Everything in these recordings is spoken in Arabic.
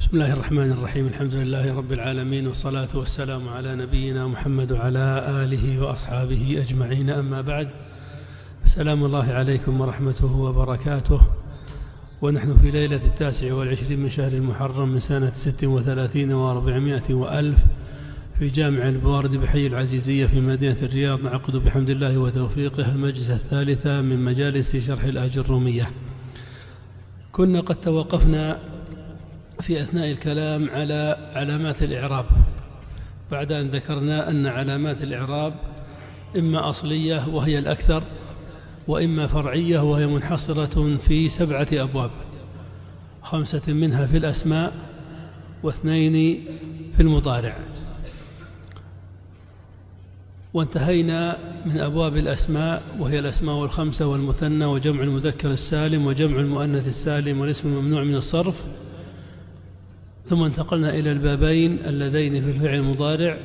بسم الله الرحمن الرحيم. الحمد لله رب العالمين والصلاة والسلام على نبينا محمد وعلى آله وأصحابه أجمعين. أما بعد سلام الله عليكم ورحمته وبركاته. ونحن في ليلة التاسع والعشرين من شهر المحرم من سنة ست وثلاثين وأربعمائة وألف في جامع البوارد بحي العزيزية في مدينة الرياض. نعقد بحمد الله وتوفيقه المجلس الثالثة من مجالس شرح الآج الرومية. كنا قد توقفنا في أثناء الكلام على علامات الإعراب بعد أن ذكرنا أن علامات الإعراب إما أصلية وهي الأكثر وإما فرعية وهي منحصرة في سبعة أبواب خمسة منها في الأسماء واثنين في المضارع. وانتهينا من أبواب الأسماء وهي الأسماء الخمسة والمثنى وجمع المذكر السالم وجمع المؤنث السالم والاسم الممنوع من الصرف ثم انتقلنا إلى البابين اللذين في الفعل المضارع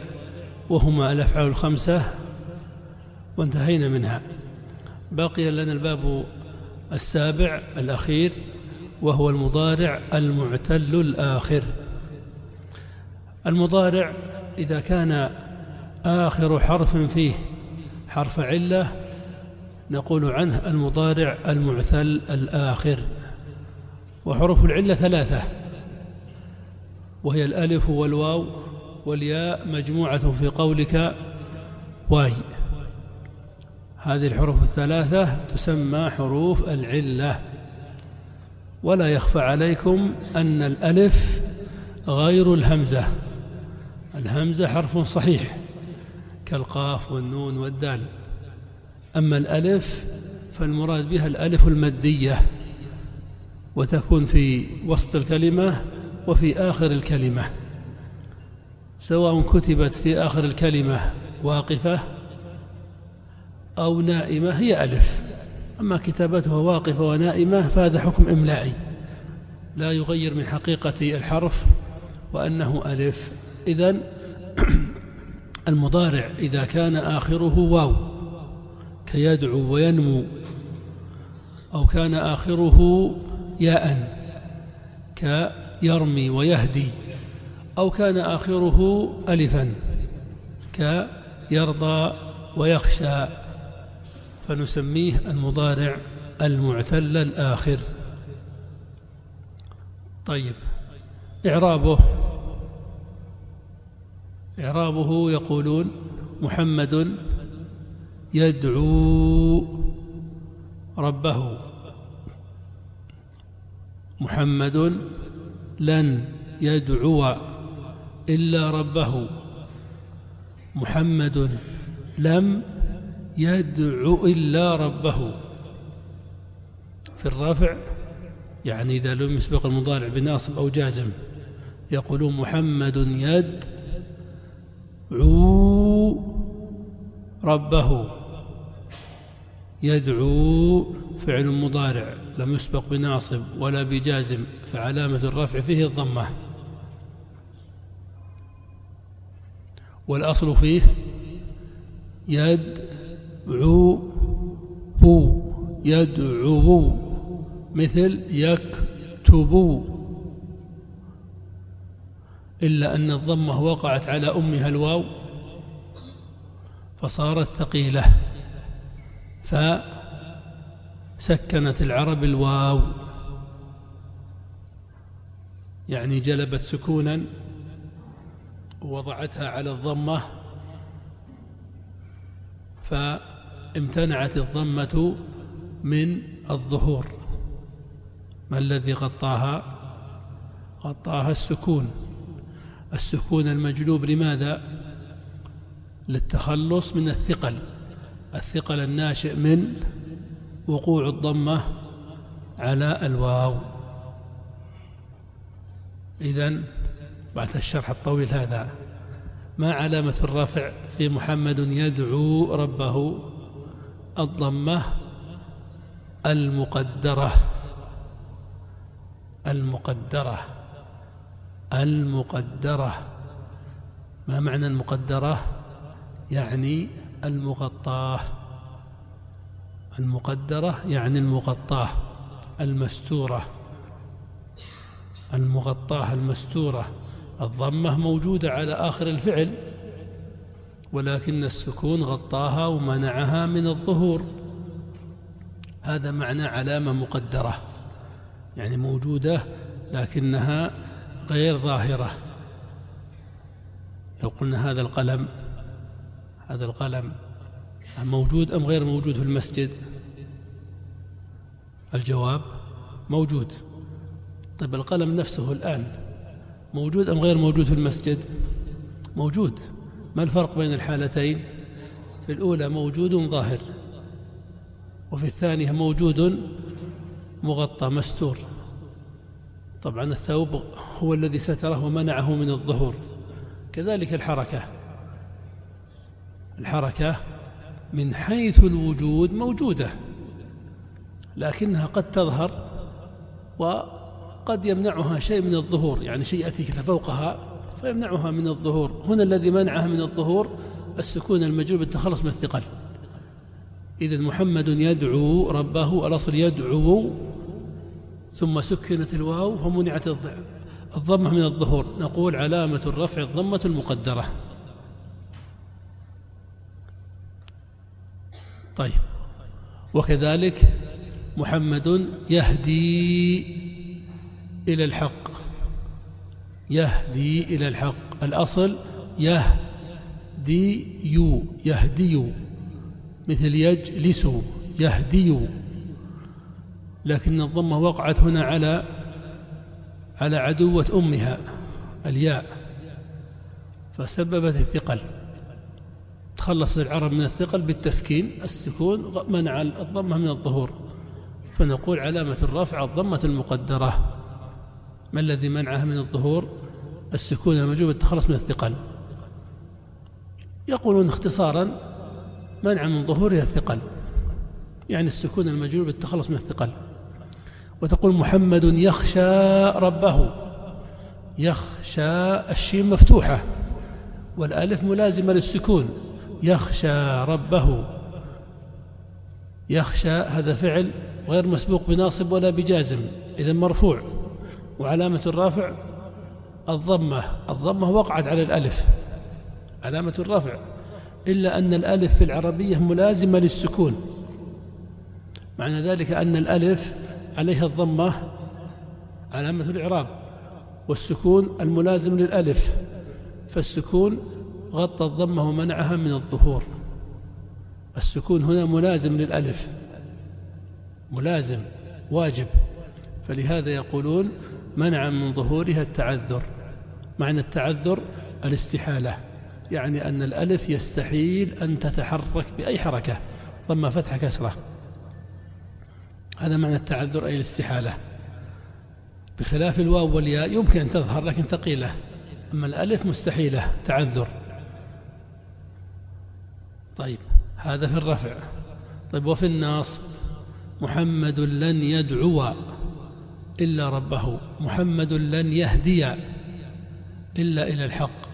وهما الأفعال الخمسة وانتهينا منها. بقي لنا الباب السابع الأخير وهو المضارع المعتل الآخر. المضارع إذا كان آخر حرف فيه حرف علة نقول عنه المضارع المعتل الآخر. وحروف العلة ثلاثة. وهي الألف والواو والياء مجموعة في قولك. واي. هذه الحروف الثلاثة تسمى حروف العلة. ولا يخفى عليكم أن الألف غير الهمزة. الهمزة حرف صحيح كالقاف والنون والدال. أما الألف فالمراد بها الألف المادية وتكون في وسط الكلمة وفي آخر الكلمة. سواء كتبت في آخر الكلمة واقفة أو نائمة هي ألف. أما كتابتها واقفة ونائمة فهذا حكم إملائي. لا يغير من حقيقة الحرف وأنه ألف. إذن المضارع إذا كان آخره واو كيدعو وينمو أو كان آخره ياء كيرمي ويهدي أو كان آخره ألفا كيرضى ويخشى. فنسميه المضارع المعتل الآخر. طيب إعرابه. إعرابه يقولون محمد يدعو ربه. محمد لن يدعو إلا ربه. محمد لم يدعو إلا ربه. في الرفع يعني إذا لم يسبق المضارع بناصب أو جازم يقولون محمد يد عو ربه. يدعو فعل مضارع لم يسبق بناصب ولا بجازم. فعلامة الرفع فيه الضمة. والأصل فيه يدعو بو يدعو مثل يكتب. إلا أن الضمة وقعت على أمها الواو فصارت ثقيلة فسكنت العرب الواو. يعني جلبت سكونا ووضعتها على الضمة فامتنعت الضمة من الظهور. ما الذي غطاها؟ غطاها السكون. السكون المجلوب لماذا؟ للتخلص من الثقل. الثقل الناشئ من وقوع الضمة على الواو. إذن بعد الشرح الطويل هذا. ما علامة الرفع في محمد يدعو ربه؟ الضمة المقدرة. المقدرة. المقدرة. ما معنى المقدرة؟ يعني المغطاة. المقدرة يعني المغطاة المستورة. المغطاة المستورة الضمة موجودة على آخر الفعل ولكن السكون غطاها ومنعها من الظهور. هذا معنى علامة مقدرة يعني موجودة لكنها غير ظاهرة. لو قلنا هذا القلم هذا القلم موجود أم غير موجود في المسجد؟ الجواب موجود. طيب القلم نفسه الآن موجود أم غير موجود في المسجد؟ موجود. ما الفرق بين الحالتين؟ في الأولى موجود ظاهر وفي الثانية موجود مغطى مستور. طبعا الثوب هو الذي ستره ومنعه من الظهور. كذلك الحركة. الحركة من حيث الوجود موجودة لكنها قد تظهر وقد يمنعها شيء من الظهور يعني شيء يأتي فوقها فيمنعها من الظهور. هنا الذي منعها من الظهور السكون المجرور بالتخلص من الثقل. إذا محمد يدعو ربه الأصل يدعو ثم سكنت الواو فمنعت الضمة من الظهور. نقول علامة الرفع الضمة المقدرة. طيب. وكذلك محمد يهدي إلى الحق. يهدي إلى الحق. الأصل يهدي يو يهدي مثل يجلس يهدي لكن الضمة وقعت هنا على على عدوة أمها الياء. فسببت الثقل. تخلص العرب من الثقل بالتسكين السكون منع الضمة من الظهور. فنقول علامة الرفع الضمة المقدرة. ما الذي منعها من الظهور السكون المجوب التخلص من الثقل. يقولون اختصارا منع من ظهورها الثقل. يعني السكون المجرور بالتخلص من الثقل. وتقول محمد يخشى ربه. يخشى الشين مفتوحة. والألف ملازمة للسكون. يخشى ربه. يخشى هذا فعل غير مسبوق بناصب ولا بجازم. إذا مرفوع. وعلامة الرافع الضمة. الضمة وقعت على الألف. علامة الرفع إلا أن الألف في العربية ملازمة للسكون. معنى ذلك أن الألف عليها الضمة علامة الإعراب. والسكون الملازم للألف. فالسكون غطى الضمة ومنعها من الظهور. السكون هنا ملازم للألف. ملازم. واجب. فلهذا يقولون منع من ظهورها التعذر معنى التعذر الاستحالة يعني أن الألف يستحيل أن تتحرك بأي حركة ضم فتح كسرة. هذا معنى التعذر أي الاستحالة. بخلاف الواو والياء يمكن أن تظهر لكن ثقيلة أما الألف مستحيلة تعذر. طيب هذا في الرفع. طيب وفي النصب محمد لن يدعو. إلا ربه محمد لن يهدي إلا إلى الحق.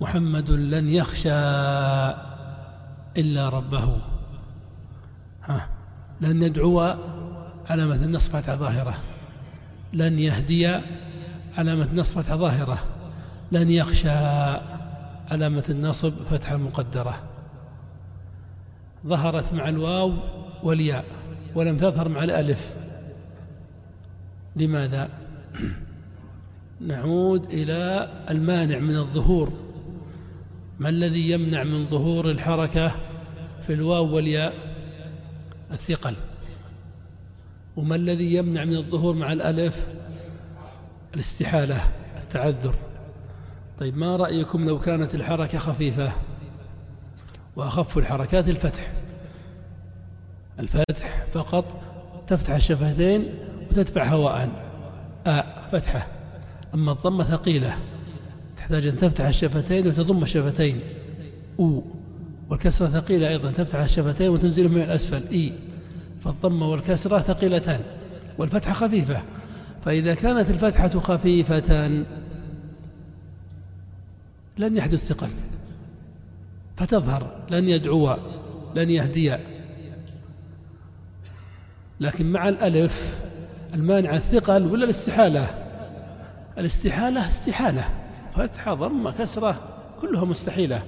محمد لن يخشى إلا ربه. ها لن يدعو علامة النصب فتحة ظاهرة. لن يهدي علامة النصب فتحة ظاهرة. لن يخشى علامة النصب فتحة مقدرة ظهرت مع الواو والياء ولم تظهر مع الألف. لماذا؟ نعود إلى المانع من الظهور. ما الذي يمنع من ظهور الحركة في الواو والياء؟ الثقل. وما الذي يمنع من الظهور مع الألف؟ الاستحالة التعذر. طيب ما رأيكم لو كانت الحركة خفيفة؟ وأخف الحركات الفتح. الفتح فقط تفتح الشفتين وتدفع هواء. آ فتحة. أما الضمة ثقيلة تحتاج أن تفتح الشفتين وتضم الشفتين. أو والكسرة ثقيلة أيضا تفتح الشفتين وتنزلهم من الأسفل. إي فالضمة والكسرة ثقيلتان والفتحة خفيفة. فإذا كانت الفتحة خفيفة لن يحدث ثقل. فتظهر لن يدعو لن يهدي. لكن مع الألف المانع الثقل ولا الاستحالة؟ الاستحالة استحالة. فتحة ضمة كسرة كلها مستحيلة.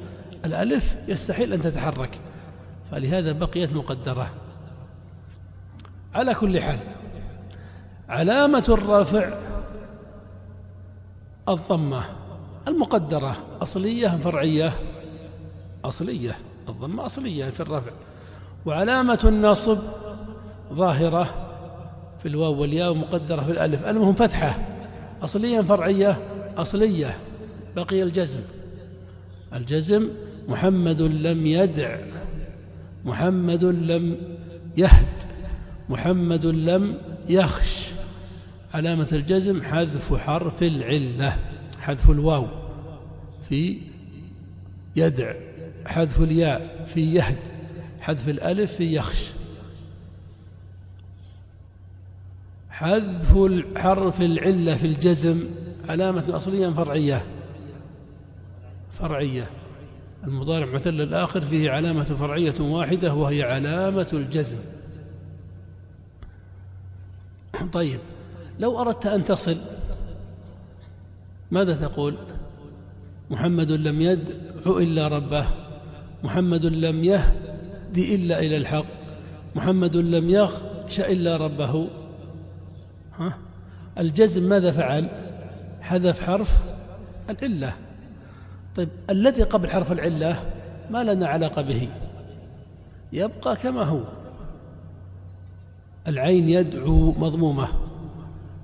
الألف يستحيل أن تتحرك. فلهذا بقيت مقدرة. على كل حال علامة الرافع الضمة المقدرة أصلية فرعية. أصلية الضمة أصلية في الرفع. وعلامة النصب ظاهرة. في الواو والياء ومقدرة في الألف. المهم فتحة. أصلية فرعية. أصلية. بقي الجزم. الجزم محمد لم يدع. محمد لم يهد. محمد لم يخش. علامة الجزم حذف حرف العلة. حذف الواو في يدع. حذف الياء في يهد. حذف الألف في يخش. حذف حرف العلة في الجزم علامة أصلية فرعية. فرعية. المضارع معتل الآخر فيه علامة فرعية واحدة وهي علامة الجزم. طيب لو أردت أن تصل ماذا تقول؟ محمد لم يدع إلا ربه محمد لم يهدي إلا إلى الحق محمد لم يخش إلا ربه. ها؟ الجزم ماذا فعل؟ حذف حرف العلة. طيب الذي قبل حرف العلة ما لنا علاقة به؟ يبقى كما هو. العين يدعو مضمومة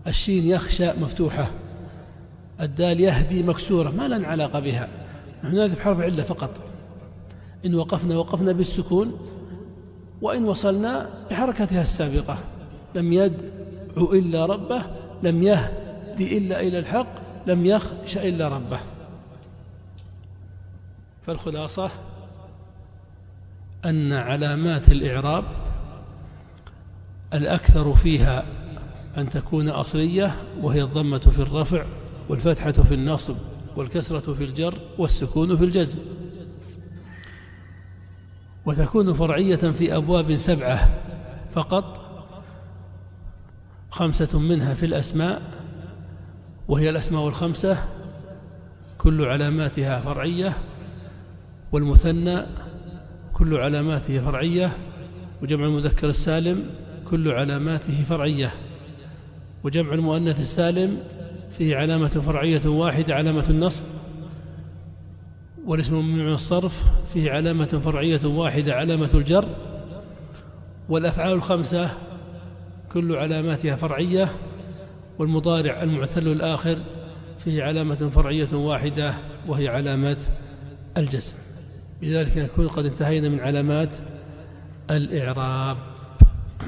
الشين يخشى مفتوحة الدال يهدي مكسورة ما لنا علاقة بها. نحن نعرف حرف علة فقط. إن وقفنا وقفنا بالسكون وإن وصلنا بحركتها السابقة. لم يدعو إلا ربه لم يهدي إلا إلى الحق لم يخش إلا ربه. فالخلاصة أن علامات الإعراب الأكثر فيها أن تكون أصلية وهي الضمة في الرفع والفتحة في النصب والكسرة في الجر والسكون في الجزم. وتكون فرعية في أبواب سبعة فقط خمسة منها في الأسماء وهي الأسماء الخمسة كل علاماتها فرعية والمثنى كل علاماته فرعية وجمع المذكر السالم كل علاماته فرعية وجمع المؤنث السالم فيه علامة فرعية واحدة علامة النصب والاسم من الصرف فيه علامة فرعية واحدة علامة الجر والأفعال الخمسة كل علاماتها فرعية والمضارع المعتل الآخر فيه علامة فرعية واحدة وهي علامة الجسم. بذلك نكون قد انتهينا من علامات الإعراب.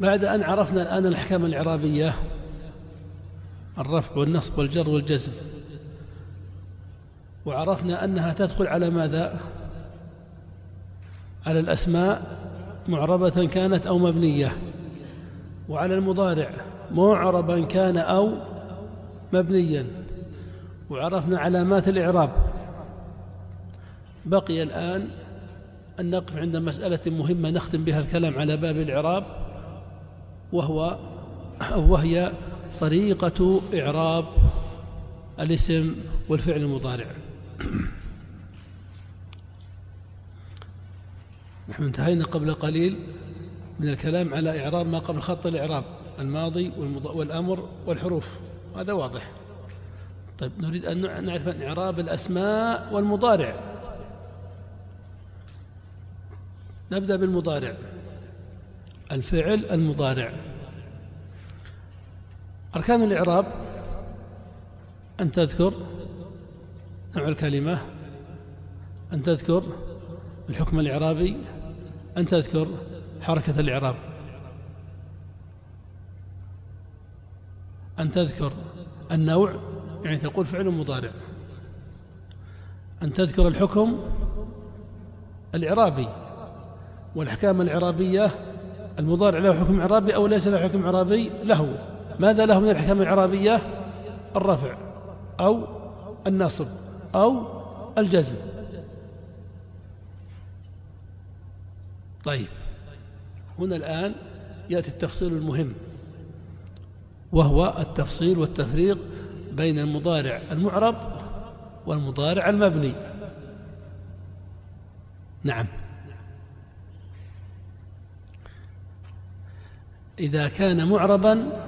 بعد أن عرفنا الآن الأحكام الإعرابية الرفع والنصب والجر والجزم وعرفنا أنها تدخل على ماذا؟ على الأسماء معربة كانت أو مبنية. وعلى المضارع معربا كان أو مبنيا. وعرفنا علامات الإعراب. بقي الآن أن نقف عند مسألة مهمة نختم بها الكلام على باب الإعراب وهو وهي طريقة إعراب الاسم والفعل المضارع. نحن انتهينا قبل قليل من الكلام على إعراب ما قبل خط الإعراب الماضي والأمر والحروف. هذا واضح. طيب نريد أن نعرف أن إعراب الأسماء والمضارع. نبدأ بالمضارع. الفعل المضارع. أركان الإعراب أن تذكر نوع الكلمة أن تذكر الحكم الإعرابي أن تذكر حركة الإعراب. أن تذكر النوع يعني تقول فعل مضارع. أن تذكر الحكم الإعرابي. والأحكام الإعرابية المضارع له حكم إعرابي أو ليس له حكم إعرابي له. ماذا له من الأحكام الإعرابية؟ الرفع أو النصب أو الجزم. طيب هنا الآن يأتي التفصيل المهم وهو التفصيل والتفريق بين المضارع المعرب والمضارع المبني. نعم. إذا كان معربا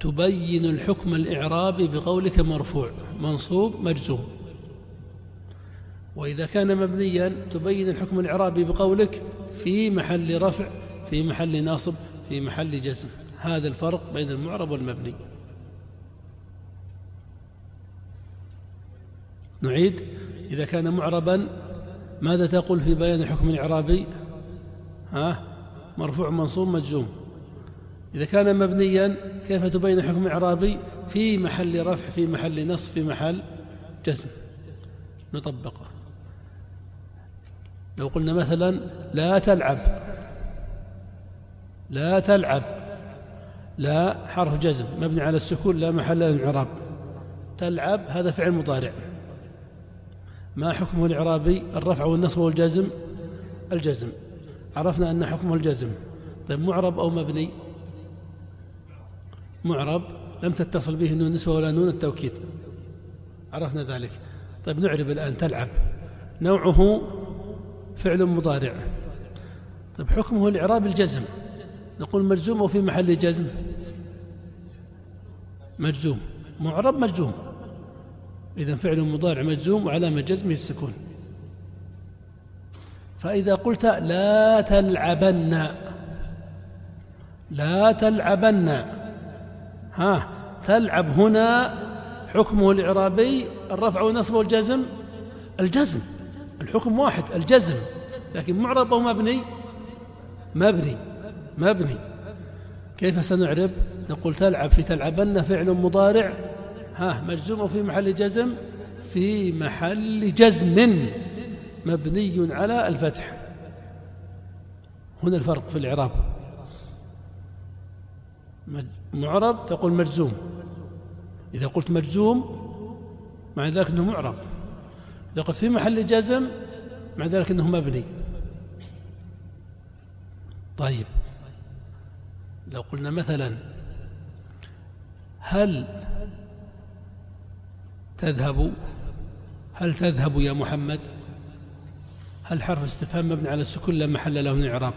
تبين الحكم الإعرابي بقولك مرفوع منصوب مجزوم. وإذا كان مبنيا تبين الحكم الإعرابي بقولك في محل رفع في محل ناصب في محل جزم. هذا الفرق بين المعرب والمبني. نعيد. إذا كان معربا ماذا تقول في بيان الحكم الإعرابي ها؟ مرفوع منصوب مجزوم. إذا كان مبنيا كيف تبين الحكم الإعرابي في محل رفع في محل نصب في محل جزم. نطبقه. لو قلنا مثلا لا تلعب لا تلعب لا حرف جزم مبني على السكون لا محل للإعراب تلعب هذا فعل مضارع. ما حكمه الإعرابي؟ الرفع والنصب والجزم؟ الجزم. عرفنا أن حكمه الجزم. طيب معرب أو مبني؟ معرب. لم تتصل به نون النسوة ولا نون التوكيد. عرفنا ذلك. طيب نعرب الآن تلعب. نوعه فعل مضارع. طيب حكمه الإعراب الجزم. نقول مجزوم أو في محل جزم؟ مجزوم. معرب مجزوم. إذا فعل مضارع مجزوم وعلامة جزمه السكون. فإذا قلت لا تلعبن. لا تلعبن. ها تلعب هنا حكمه الإعرابي الرفع والنصب والجزم؟ الجزم. الحكم واحد الجزم. لكن معرب أو مبني؟ مبني مبني. كيف سنعرب؟ نقول تلعب في تلعبن فعل مضارع. ها مجزوم في محل جزم في محل جزم. مبني على الفتح. هنا الفرق في الإعراب. معرب تقول مجزوم. إذا قلت مجزوم معنى ذلك أنه معرب. قلت في محل جزم معنى ذلك أنه مبني. طيب. لو قلنا مثلا هل تذهب؟ هل تذهب يا محمد؟ هل حرف استفهام مبني على السكون؟ لا محل له من الاعراب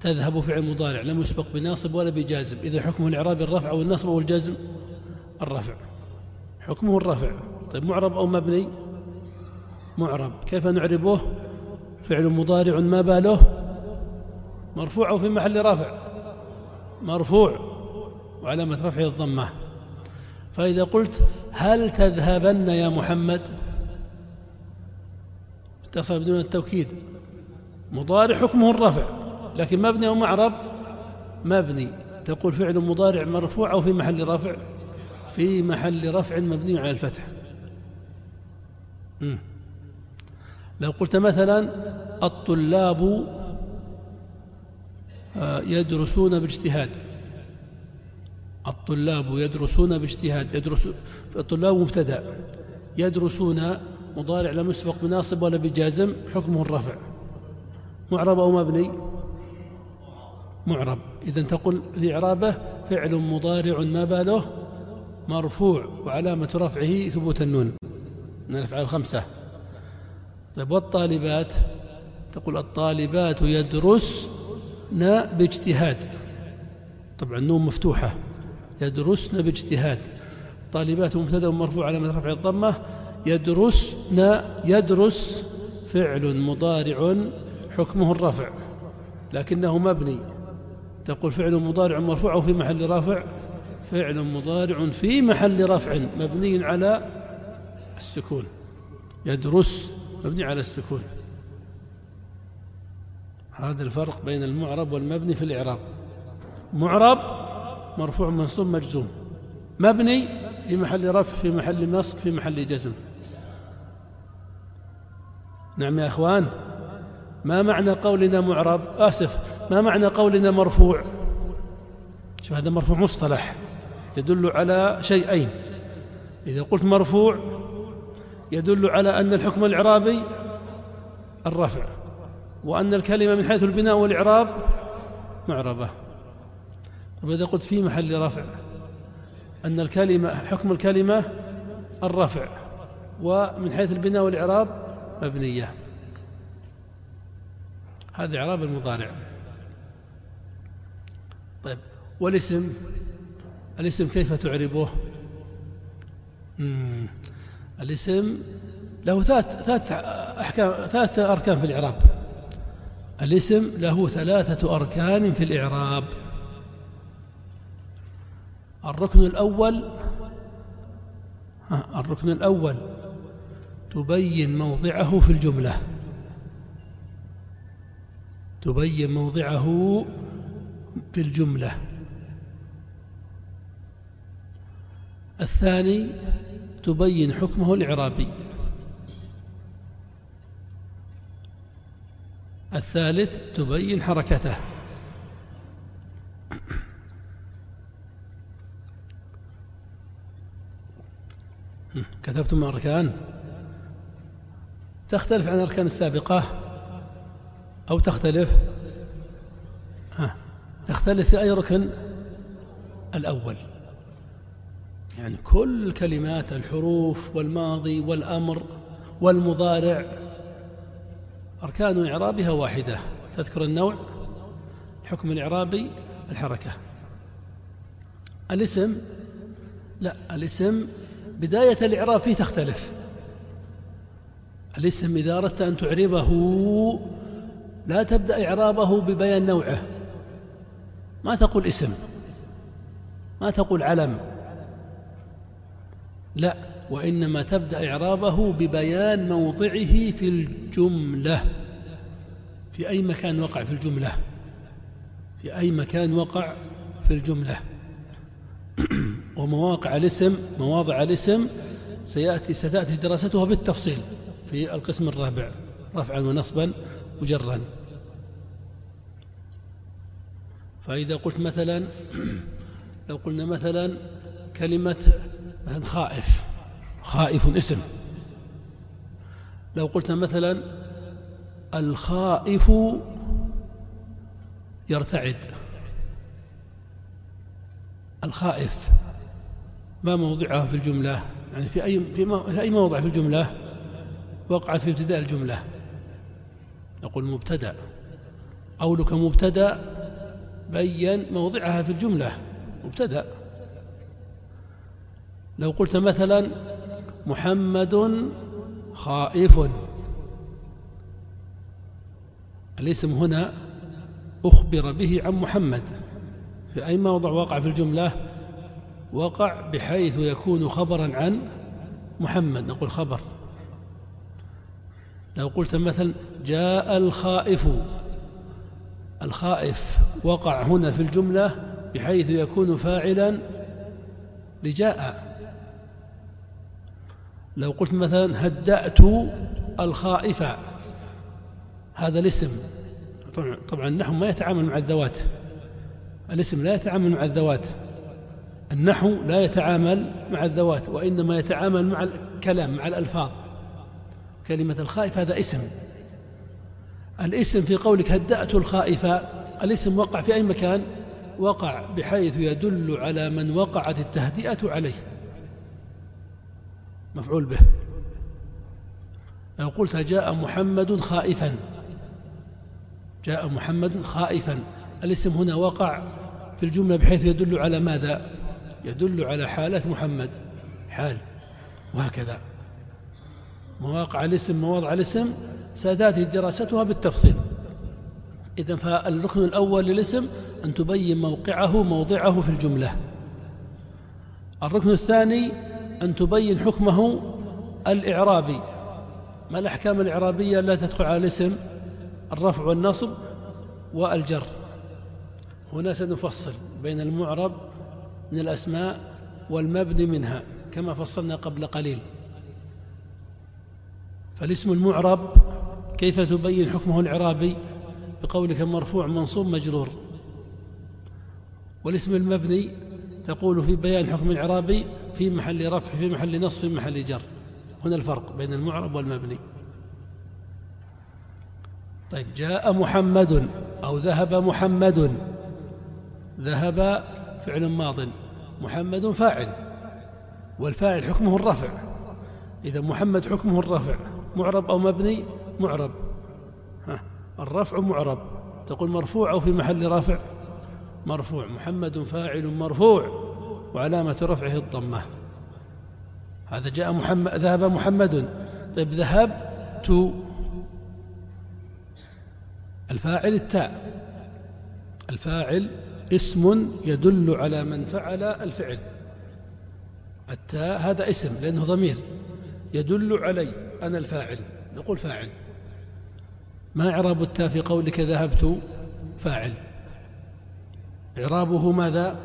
تذهب فعل مضارع لم يسبق بناصب ولا بجازم. إذا حكمه الإعراب الرفع أو النصب أو الجزم الرفع. حكمه الرفع. طيب معرب أو مبني؟ معرب. كيف نعربه؟ فعل مضارع ما باله؟ مرفوع في محل رفع؟ مرفوع. وعلامة رفعه الضمة. فإذا قلت هل تذهبن يا محمد؟ اتصل بدون التوكيد. مضارع حكمه الرفع. لكن مبني أو معرب؟ مبني. تقول فعل مضارع مرفوع أو في محل رفع؟ في محل رفع مبني على الفتح. لو قلت مثلا الطلاب آه، يدرسون باجتهاد. الطلاب يدرسون باجتهاد يدرس الطلاب مبتدأ يدرسون مضارع لم يسبق بناصب ولا بجازم حكمه الرفع. معرب أو مبني؟ معرب. إذا تقول في إعرابه فعل مضارع ما باله مرفوع وعلامة رفعه ثبوت النون. من الأفعال الخمسة. طيب والطالبات؟ تقول الطالبات يدرسن باجتهاد. طبعا النون مفتوحة. يدرسن باجتهاد. طالبات مبتدأ مرفوع علامة رفع الضمة. يدرسن يدرس فعل مضارع حكمه الرفع. لكنه مبني. تقول فعل مضارع مرفوع أو في محل رفع فعل مضارع في محل رفع مبني على السكون. يدرس مبني على السكون. هذا الفرق بين المعرب والمبني في الإعراب. معرب مرفوع منصوب مجزوم. مبني في محل رفع في محل نصب في محل جزم. نعم يا إخوان ما معنى قولنا معرب؟ آسف ما معنى قولنا مرفوع؟ شوف هذا مرفوع مصطلح يدل على شيئين. إذا قلت مرفوع يدل على أن الحكم الإعرابي الرفع وأن الكلمة من حيث البناء والإعراب معربة. طيب إذا قلت في محل رفع أن الكلمة حكم الكلمة الرفع ومن حيث البناء والإعراب مبنية. هذا إعراب المضارع. طيب والاسم؟ الاسم كيف تعربه؟ الاسم له ثلاث ثلاث أحكام ثلاث أركان في الإعراب. الاسم له ثلاثة أركان في الإعراب. الركن الأول الركن الأول تبين موضعه في الجملة. تبين موضعه في الجملة. الثاني تبين حكمه الإعرابي. الثالث تبين حركته. كتبتم أركان؟ تختلف عن الأركان السابقة؟ أو تختلف؟ ها تختلف في أي ركن؟ الأول. يعني كل الكلمات الحروف والماضي والأمر والمضارع أركان إعرابها واحدة. تذكر النوع؟ الحكم الإعرابي؟ الحركة. الاسم؟ لا الاسم بداية الإعراب فيه تختلف. الاسم إذا أردت أن تعربه لا تبدأ إعرابه ببيان نوعه. ما تقول اسم ما تقول علم. لا وإنما تبدأ إعرابه ببيان موضعه في الجملة. في أي مكان وقع في الجملة؟ في أي مكان وقع في الجملة؟ ومواقع الاسم مواضع الاسم سيأتي ستأتي دراستها بالتفصيل في القسم الرابع رفعا ونصبا وجرا. فإذا قلت مثلا لو قلنا مثلا كلمة خائف. خائف اسم. لو قلت مثلا الخائف يرتعد. الخائف ما موضعها في الجملة؟ يعني في أي في, أي موضع في الجملة؟ وقعت في ابتداء الجملة. نقول مبتدأ. قولك مبتدأ بين موضعها في الجملة. مبتدأ. لو قلت مثلا محمد خائف. الاسم هنا أخبر به عن محمد؟ في أي موضع وقع في الجملة؟ وقع بحيث يكون خبرا عن محمد. نقول خبر. لو قلت مثلا جاء الخائف. الخائف وقع هنا في الجملة بحيث يكون فاعلا لجاء. لو قلت مثلا هدأت الخائف هذا الاسم. طبعا النحو ما يتعامل مع الذوات. الاسم لا يتعامل مع الذوات. النحو لا يتعامل مع الذوات وإنما يتعامل مع الكلام مع الألفاظ. كلمة الخائف هذا اسم. الاسم في قولك هدأت الخائفة الاسم وقع في أي مكان؟ وقع بحيث يدل على من وقعت التهدئة عليه. مفعول به. لو قلت جاء محمد خائفا. جاء محمد خائفا. الاسم هنا وقع في الجملة بحيث يدل على ماذا؟ يدل على حالة محمد. حال. وهكذا. مواقع الاسم مواضع الاسم ستأتي دراستها بالتفصيل. إذا فالركن الأول للاسم أن تبين موقعه موضعه في الجملة. الركن الثاني أن تبين حكمه الإعرابي. ما الأحكام الإعرابية التي تدخل على الاسم؟ الرفع والنصب والجر. هنا سنفصل بين المعرب من الأسماء والمبني منها كما فصلنا قبل قليل. فالاسم المعرب كيف تبين حكمه الإعرابي؟ بقولك مرفوع منصوب مجرور. والاسم المبني تقول في بيان حكم الإعرابي في محل رفع في محل نصب في محل جر. هنا الفرق بين المعرب والمبني. طيب جاء محمد أو ذهب محمد. ذهب فعل ماض محمد فاعل. والفاعل حكمه الرفع. إذا محمد حكمه الرفع. معرب أو مبني؟ معرب. ها الرفع معرب. تقول مرفوع أو في محل رفع؟ مرفوع. محمد فاعل مرفوع. وعلامة رفعه الضمة. هذا جاء محمد ذهب محمد. طيب ذهبت الفاعل التاء. الفاعل اسم يدل على من فعل الفعل. التاء هذا اسم لأنه ضمير. يدل علي أنا الفاعل. نقول فاعل. ما إعراب التاء في قولك ذهبت؟ فاعل. إعرابه ماذا؟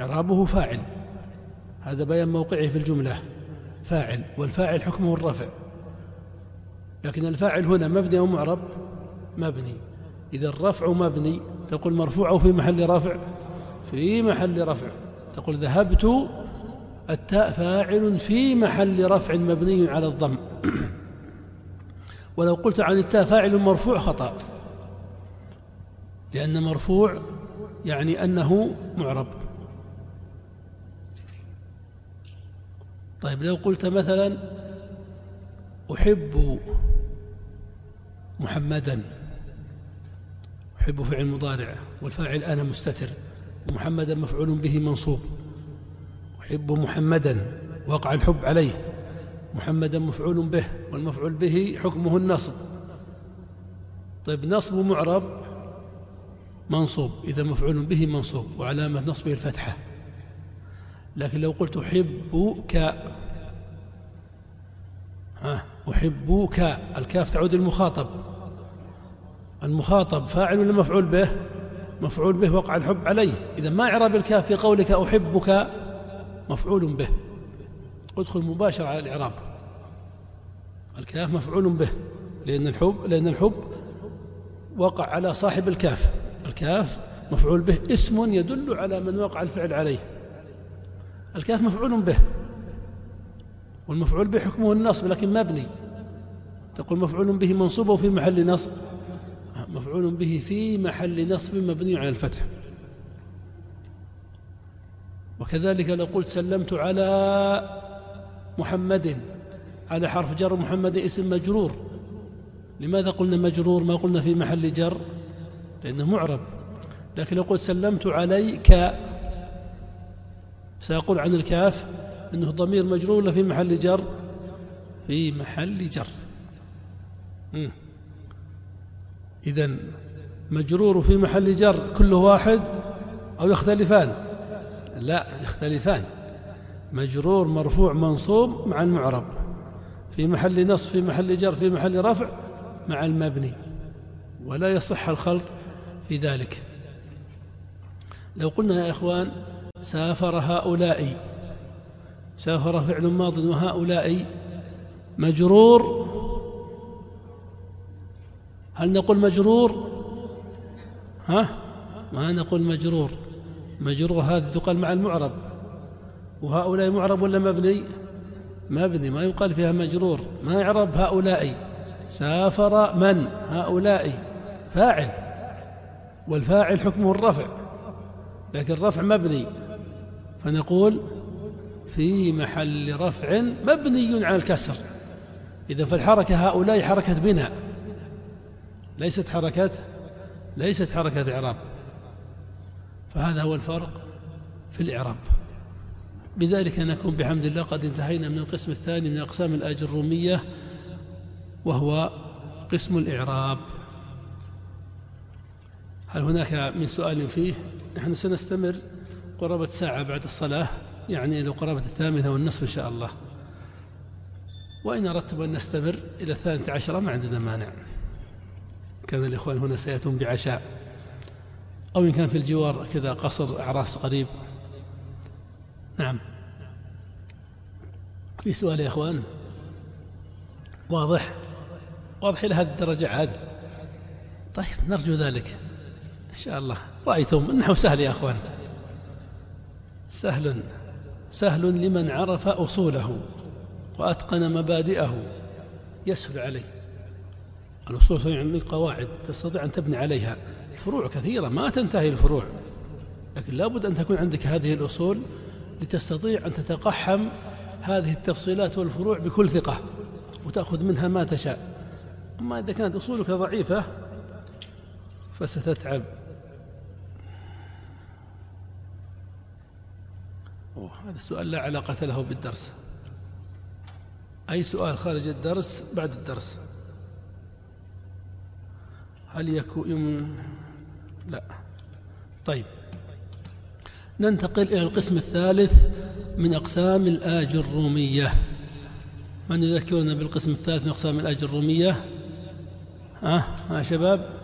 إعرابه فاعل. هذا بيان موقعه في الجملة. فاعل والفاعل حكمه الرفع. لكن الفاعل هنا مبني أو معرب؟ مبني. إذا الرفع مبني تقول مرفوع أو في محل رفع؟ في محل رفع. تقول ذهبت التاء فاعل في محل رفع مبني على الضم. ولو قلت عن التاء فاعل مرفوع خطأ. لأن مرفوع يعني أنه معرب. طيب لو قلت مثلا أحب محمدا أحب فعل مضارع والفاعل أنا مستتر ومحمدا مفعول به منصوب أحب محمدا وقع الحب عليه محمدا مفعول به والمفعول به حكمه النصب. طيب نصب معرب منصوب إذا مفعول به منصوب وعلامة نصبه الفتحة. لكن لو قلت أحبك ها أحبك الكاف تعود المخاطب المخاطب فاعل ولا مفعول به؟ مفعول به وقع الحب عليه. إذا ما إعراب الكاف في قولك أحبك مفعول به. ادخل مباشرة على الإعراب. الكاف مفعول به لأن الحب لأن الحب وقع على صاحب الكاف. الكاف مفعول به اسم يدل على من وقع الفعل عليه. الكاف مفعول به. والمفعول به حكمه النصب لكن مبني. تقول مفعول به منصوب وفي محل نصب. مفعول به في محل نصب مبني على الفتح. وكذلك لو قلت سلمت على محمد على حرف جر محمد اسم مجرور. لماذا قلنا مجرور؟ ما قلنا في محل جر لأنه معرب. لكن لو قلت سلمت عليك سأقول عن الكاف أنه ضمير مجرور ولا في محل جر؟ في محل جر. إذا مجرور في محل جر كله واحد أو يختلفان؟ لا يختلفان. مجرور مرفوع منصوب مع المعرب. في محل نصب في محل جر في محل رفع مع المبني. ولا يصح الخلط في ذلك. لو قلنا يا إخوان سافر هؤلاء. سافر فعل ماض وهؤلاء. مجرور. هل نقول مجرور؟ ها؟ ما نقول مجرور. مجرور هذه تقال مع المعرب. وهؤلاء معرب ولا مبني؟ مبني ما يقال فيها مجرور. ما يعرب هؤلاء. سافر من؟ هؤلاء. فاعل. والفاعل حكمه الرفع. لكن الرفع مبني. فنقول في محل رفع مبني على الكسر. إذا فالحركة هؤلاء حركة بناء. ليست حركة ليست حركة إعراب. فهذا هو الفرق في الإعراب. بذلك نكون بحمد الله قد انتهينا من القسم الثاني من أقسام الآج الرومية وهو قسم الإعراب. هل هناك من سؤال فيه؟ نحن سنستمر. قرابة ساعة بعد الصلاة يعني إلى قرابة الثامنة والنصف إن شاء الله. وإن أردتم أن نستمر إلى الثالثة عشرة ما عندنا مانع. كان الإخوان هنا سيأتون بعشاء. أو إن كان في الجوار كذا قصر أعراس قريب. نعم. في سؤال يا إخوان. واضح؟ واضح إلى هذه الدرجة عاد. طيب نرجو ذلك. إن شاء الله. رأيتم إنه سهل يا أخوان. سهل سهل لمن عرف أصوله وأتقن مبادئه. يسهل عليه. الأصول يعني قواعد تستطيع أن تبني عليها. الفروع كثيرة ما تنتهي الفروع. لكن لابد أن تكون عندك هذه الأصول لتستطيع أن تتقحم هذه التفصيلات والفروع بكل ثقة وتأخذ منها ما تشاء. أما إذا كانت أصولك ضعيفة فستتعب. أوه هذا السؤال لا علاقة له بالدرس. أي سؤال؟ خارج الدرس بعد الدرس. هل يكون لا. طيب. ننتقل إلى القسم الثالث من أقسام الآج الرومية. من يذكرنا بالقسم الثالث من أقسام الآج الرومية؟ ها ها شباب؟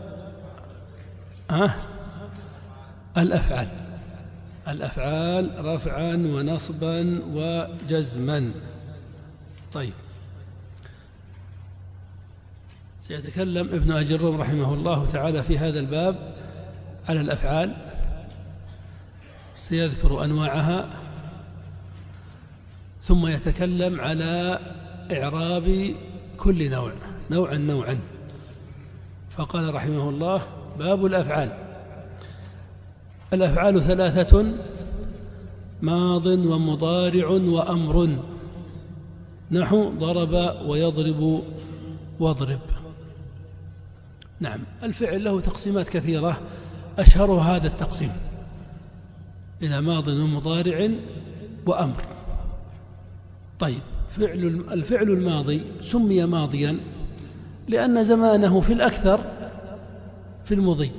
ها؟ الأفعال. الأفعال رفعا ونصبا وجزما. طيب. سيتكلم ابن أجرم رحمه الله تعالى في هذا الباب على الأفعال. سيذكر أنواعها. ثم يتكلم على إعراب كل نوع نوعا نوعا. فقال رحمه الله باب الأفعال. الأفعال ثلاثة ماض ومضارع وأمر. نحو ضرب ويضرب واضرب. نعم الفعل له تقسيمات كثيرة. أشهر هذا التقسيم إلى ماض ومضارع وأمر. طيب فعل الفعل الماضي سمي ماضيا لأن زمانه في الأكثر في المضي.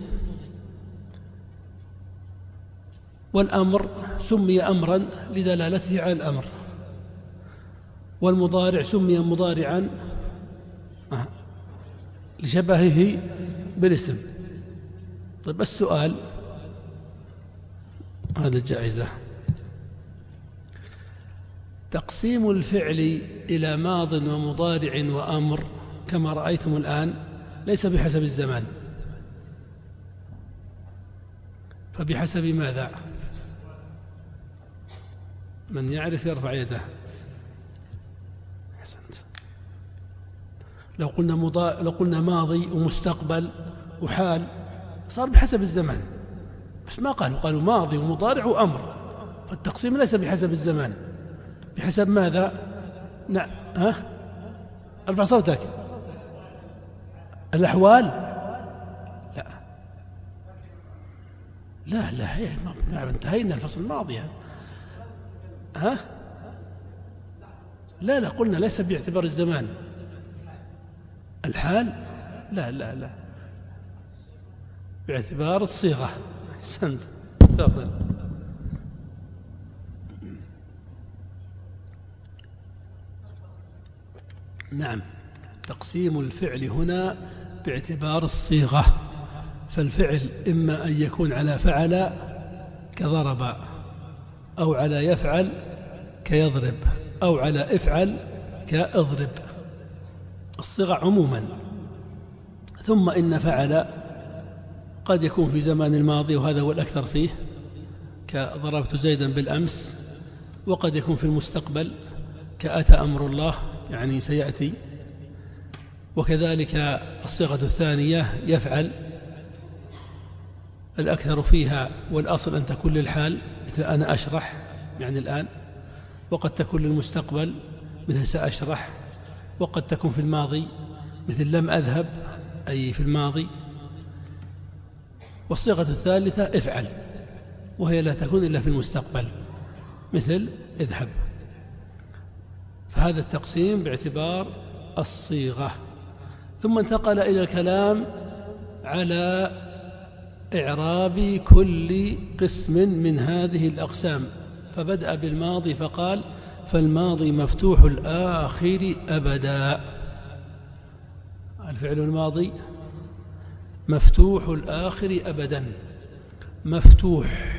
والأمر سمي أمرا لدلالته على الأمر. والمضارع سمي مضارعا لشبهه بالاسم. طيب السؤال هذا الجائزة. تقسيم الفعل إلى ماض ومضارع وأمر كما رأيتم الآن ليس بحسب الزمان. فبحسب ماذا؟ من يعرف يرفع يده. أحسنت. لو قلنا مضا... لو قلنا ماضي ومستقبل وحال صار بحسب الزمان بس ما قالوا قالوا ماضي ومضارع وأمر. فالتقسيم ليس بحسب الزمان بحسب ماذا؟ نعم ها؟ ارفع صوتك. الأحوال؟ لا. لا لا هي ما انتهينا الفصل الماضي. ها؟ لا لا قلنا ليس باعتبار الزمان. الحال؟ لا لا لا. باعتبار الصيغة. أحسنت. تفضل. نعم. تقسيم الفعل هنا باعتبار الصيغة. فالفعل إما أن يكون على فعل كضرب. أو على يفعل كيضرب أو على افعل كاضرب. الصيغة عموما. ثم إن فعل قد يكون في زمان الماضي وهذا هو الأكثر فيه كضربت زيدا بالأمس وقد يكون في المستقبل كأتى أمر الله يعني سيأتي. وكذلك الصيغة الثانية يفعل الأكثر فيها والأصل أن تكون للحال مثل أنا أشرح يعني الآن وقد تكون للمستقبل مثل سأشرح وقد تكون في الماضي مثل لم أذهب أي في الماضي. والصيغة الثالثة افعل وهي لا تكون إلا في المستقبل مثل اذهب. فهذا التقسيم باعتبار الصيغة. ثم انتقل إلى الكلام على إعراب كل قسم من هذه الأقسام. فبدأ بالماضي فقال فالماضي مفتوح الآخر أبدا. الفعل الماضي مفتوح الآخر أبدا. مفتوح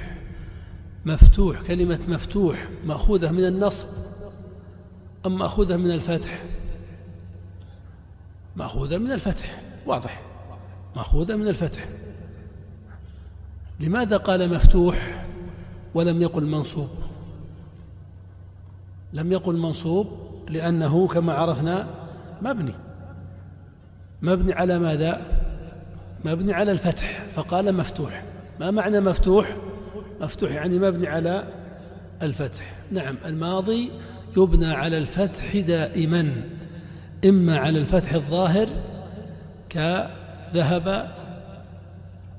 مفتوح كلمة مفتوح مأخوذة من النصب أم مأخوذة من الفتح؟ مأخوذة من الفتح واضح. مأخوذة من الفتح. لماذا قال مفتوح ولم يقل منصوب؟ لم يقل منصوب لأنه كما عرفنا مبني. مبني على ماذا؟ مبني على الفتح فقال مفتوح. ما معنى مفتوح؟ مفتوح يعني مبني على الفتح. نعم الماضي يبنى على الفتح دائما إما على الفتح الظاهر كذهب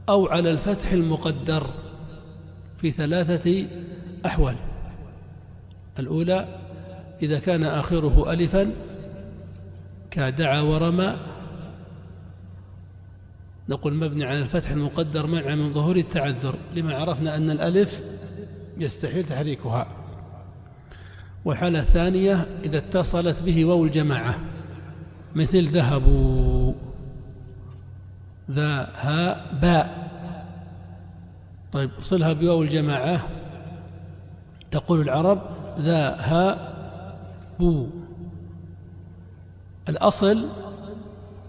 أو على الفتح المقدر في ثلاثة أحوال. الأولى إذا كان آخره ألفا كدعا ورمى. نقول مبني على الفتح المقدر منع من ظهور التعذر لما عرفنا أن الألف يستحيل تحريكها. والحالة الثانية إذا اتصلت به واو الجماعة مثل ذهبوا. ذا ها باء طيب صلها بواو الجماعة. تقول العرب ذا ها بو. الأصل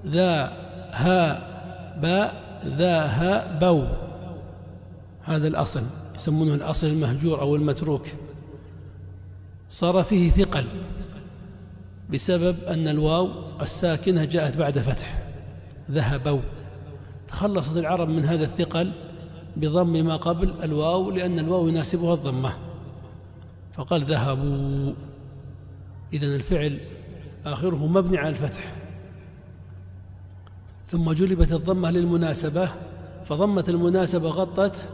ذا ها باء ذا ها بو. هذا الأصل يسمونه الأصل المهجور أو المتروك. صار فيه ثقل بسبب أن الواو الساكنة جاءت بعد فتح. ذهبوا. تخلصت العرب من هذا الثقل بضم ما قبل الواو لأن الواو يناسبها الضمة. فقال ذهبوا. إذا الفعل آخره مبني على الفتح. ثم جلبت الضمة للمناسبة فضمة المناسبة غطت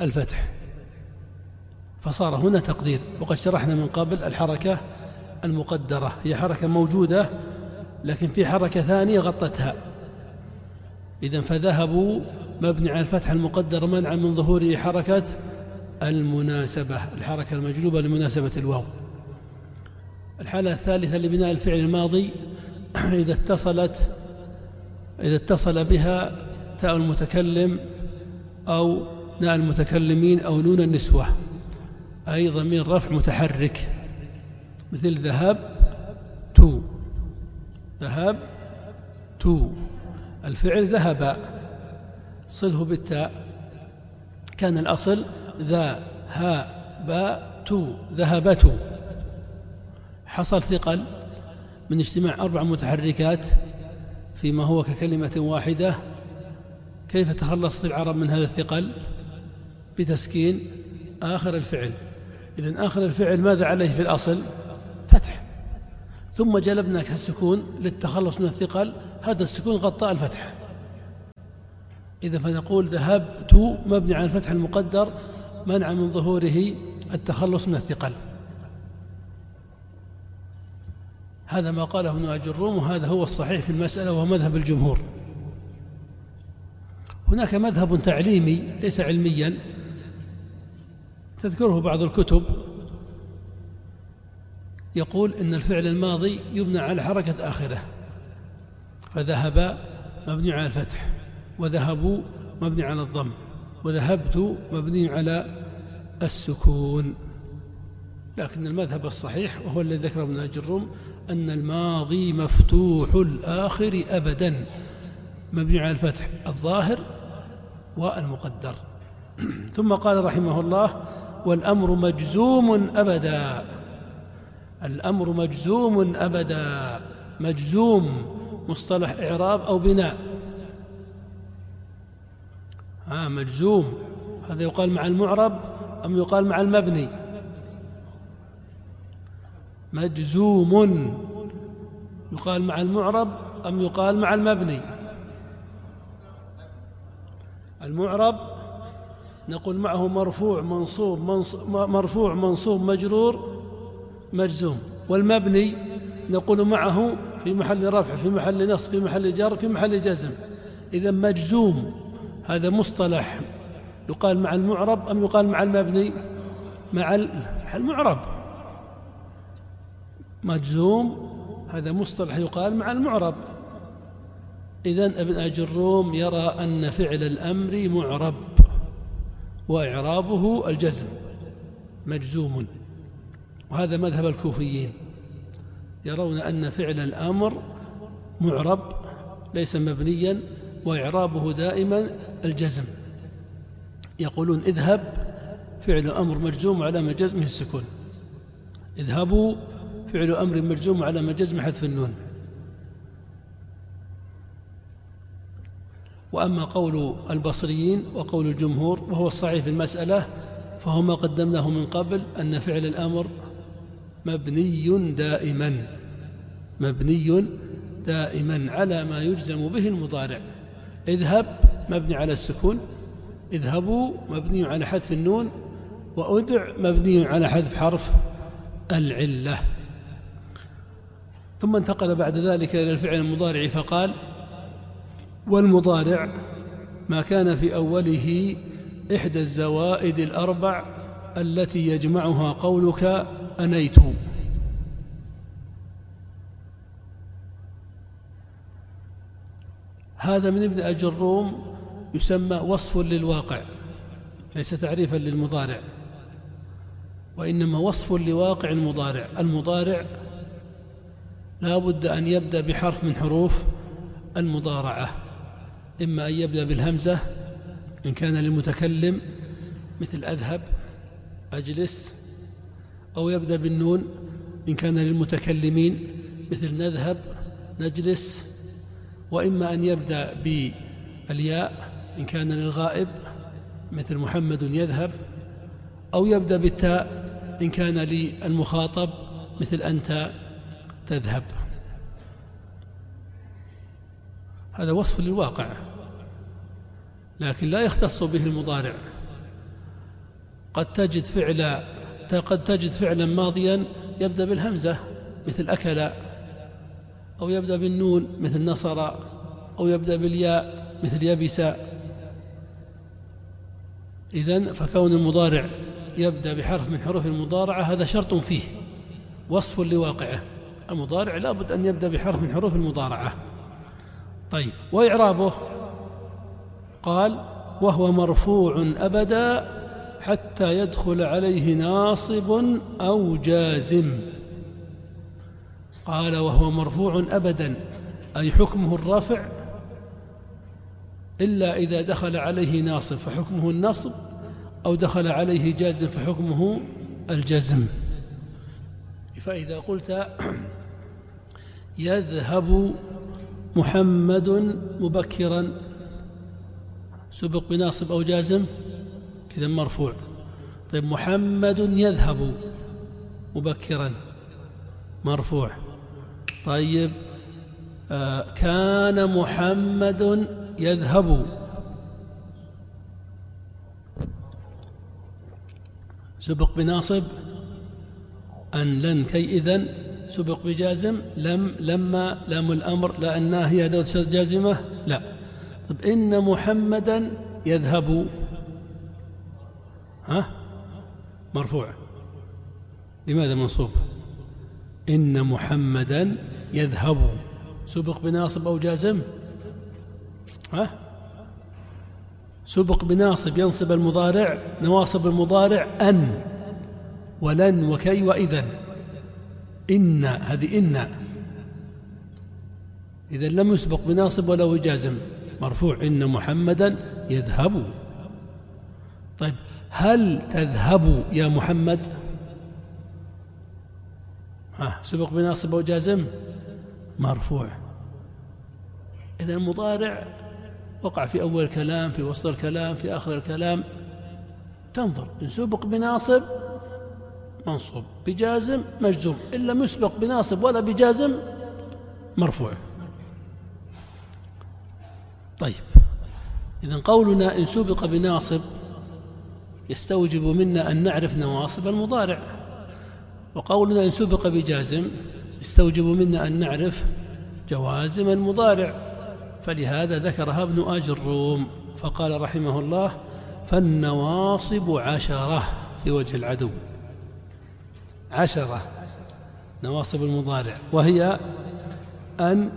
الفتح. فصار هنا تقدير وقد شرحنا من قبل الحركة المقدرة. هي حركة موجودة لكن في حركة ثانية غطتها. إذا فذهبوا مبني على الفتح المقدر منعا من ظهور حركة المناسبة الحركة المجلوبة لمناسبة الواو. الحالة الثالثة لبناء الفعل الماضي إذا اتصلت إذا اتصل بها تاء المتكلم أو نا المتكلمين أو نون النسوة أي ضمير رفع متحرك. مثل ذهب تو ذهب تو. الفعل ذهب. صله بالتاء. كان الأصل ذا ها باء تو ذهبت. حصل ثقل من اجتماع أربع متحركات فيما هو ككلمة واحدة. كيف تخلصت العرب من هذا الثقل؟ بتسكين آخر الفعل. إذن آخر الفعل ماذا عليه في الأصل؟ ثم جلبنا السكون للتخلص من الثقل. هذا السكون غطاء الفتح. إذا فنقول ذهبت مبني على الفتح المقدر منع من ظهوره التخلص من الثقل. هذا ما قاله ابن الروم وهذا هو الصحيح في المسألة وهو مذهب الجمهور. هناك مذهب تعليمي ليس علميا. تذكره بعض الكتب يقول إن الفعل الماضي يبنى على حركة آخرة فذهب مبني على الفتح وذهبوا مبني على الضم وذهبت مبني على السكون. لكن المذهب الصحيح وهو الذي ذكره ابن الروم أن الماضي مفتوح الآخر أبدا مبني على الفتح الظاهر والمقدر. ثم قال رحمه الله والأمر مجزوم أبدا. الأمر مجزوم أبدا. مجزوم مصطلح إعراب أو بناء. آه مجزوم. هذا يقال مع المعرب أم يقال مع المبني؟ مجزوم. يقال مع المعرب أم يقال مع المبني؟ المعرب نقول معه مرفوع منصوب, منصوب مرفوع منصوب مجرور. مجزوم. والمبني نقول معه في محل رفع في محل نصب في محل جر في محل جزم. إذا مجزوم هذا مصطلح. يقال مع المعرب أم يقال مع المبني؟ مع المعرب. مجزوم هذا مصطلح يقال مع المعرب. إذا ابن أجروم يرى أن فعل الأمر معرب وإعرابه الجزم. مجزوم. وهذا مذهب الكوفيين. يرون أن فعل الأمر معرب ليس مبنيا وإعرابه دائما الجزم. يقولون اذهب فعل أمر مجزوم على جزمه السكون. اذهبوا فعل أمر مجزوم على جزم حذف النون. وأما قول البصريين وقول الجمهور وهو الصحيح في المسألة فهو ما قدمناه من قبل أن فعل الأمر مبني دائما مبني دائما على ما يجزم به المضارع. اذهب مبني على السكون اذهبوا مبني على حذف النون وأدع مبني على حذف حرف العلة. ثم انتقل بعد ذلك إلى الفعل المضارع فقال والمضارع ما كان في أوله إحدى الزوائد الأربع التي يجمعها قولك أنيت. هذا من ابن أجروم يسمى وصف للواقع ليس تعريفا للمضارع وإنما وصف لواقع المضارع المضارع لا بد أن يبدأ بحرف من حروف المضارعة إما أن يبدأ بالهمزة إن كان للمتكلم مثل أذهب أجلس أو يبدأ بالنون إن كان للمتكلمين مثل نذهب نجلس وإما أن يبدأ بالياء إن كان للغائب مثل محمد يذهب أو يبدأ بالتاء إن كان للمخاطب مثل أنت تذهب. هذا وصف للواقع لكن لا يختص به المضارع. قد تجد فعلا قد تجد فعلا ماضيا يبدأ بالهمزة مثل أكل أو يبدأ بالنون مثل نصر أو يبدأ بالياء مثل يبس. إذن فكون المضارع يبدأ بحرف من حروف المضارعة هذا شرط فيه وصف لواقعه. المضارع لابد أن يبدأ بحرف من حروف المضارعة. طيب وإعرابه؟ قال وهو مرفوع أبدا حتى يدخل عليه ناصب أو جازم. قال وهو مرفوع أبدا. أي حكمه الرفع؟ إلا إذا دخل عليه ناصب فحكمه النصب. أو دخل عليه جازم فحكمه الجزم. فإذا قلت يذهب محمد مبكرا سبق بناصب أو جازم؟ كذا مرفوع. طيب محمد يذهب مبكرا. مرفوع. طيب آه كان محمد يذهب. سبق بناصب أن لن كي إذن. سبق بجازم. لم لما لام الأمر. لا الناهية أداة جازمة. لا. طب إن محمدا يذهب. ها؟ مرفوع. لماذا منصوب؟ إن محمدا يذهب. سبق بناصب أو جازم؟ ها؟ سبق بناصب ينصب المضارع نواصب المضارع أن. ولن وكي وإذا إن هذه إن. إذا لم يسبق بناصب ولا جازم. مرفوع. إن محمدا يذهب. طيب هل تذهب يا محمد؟ ها سبق بناصب وجازم. مرفوع. إذا المضارع وقع في أول الكلام في وسط الكلام في آخر الكلام. تنظر إن سبق بناصب منصوب. بجازم مجزوم. إن لم يسبق بناصب ولا بجازم مرفوع. طيب. إذا قولنا إن سبق بناصب يستوجب منا أن نعرف نواصب المضارع. وقولنا إن سبق بجازم يستوجب منا أن نعرف جوازم المضارع. فلهذا ذكرها ابن آج الروم فقال رحمه الله فالنواصب عشرة في وجه العدو. عشرة نواصب المضارع. وهي أن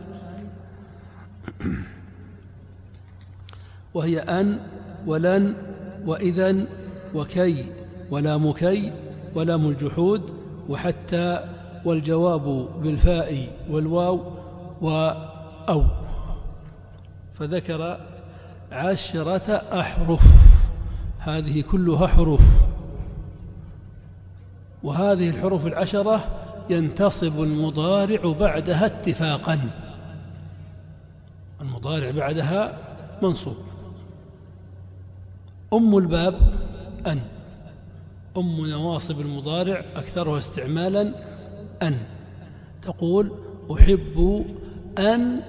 وهي أن ولن وإذا وكي ولام كي ولام الجحود وحتى والجواب بالفاء والواو وأو فذكر عشرة أحرف. هذه كلها حروف. وهذه الحروف العشرة ينتصب المضارع بعدها اتفاقا. المضارع بعدها منصوب. أم الباب أن. أم نواصب المضارع أكثرها استعمالا أن. تقول أحب أن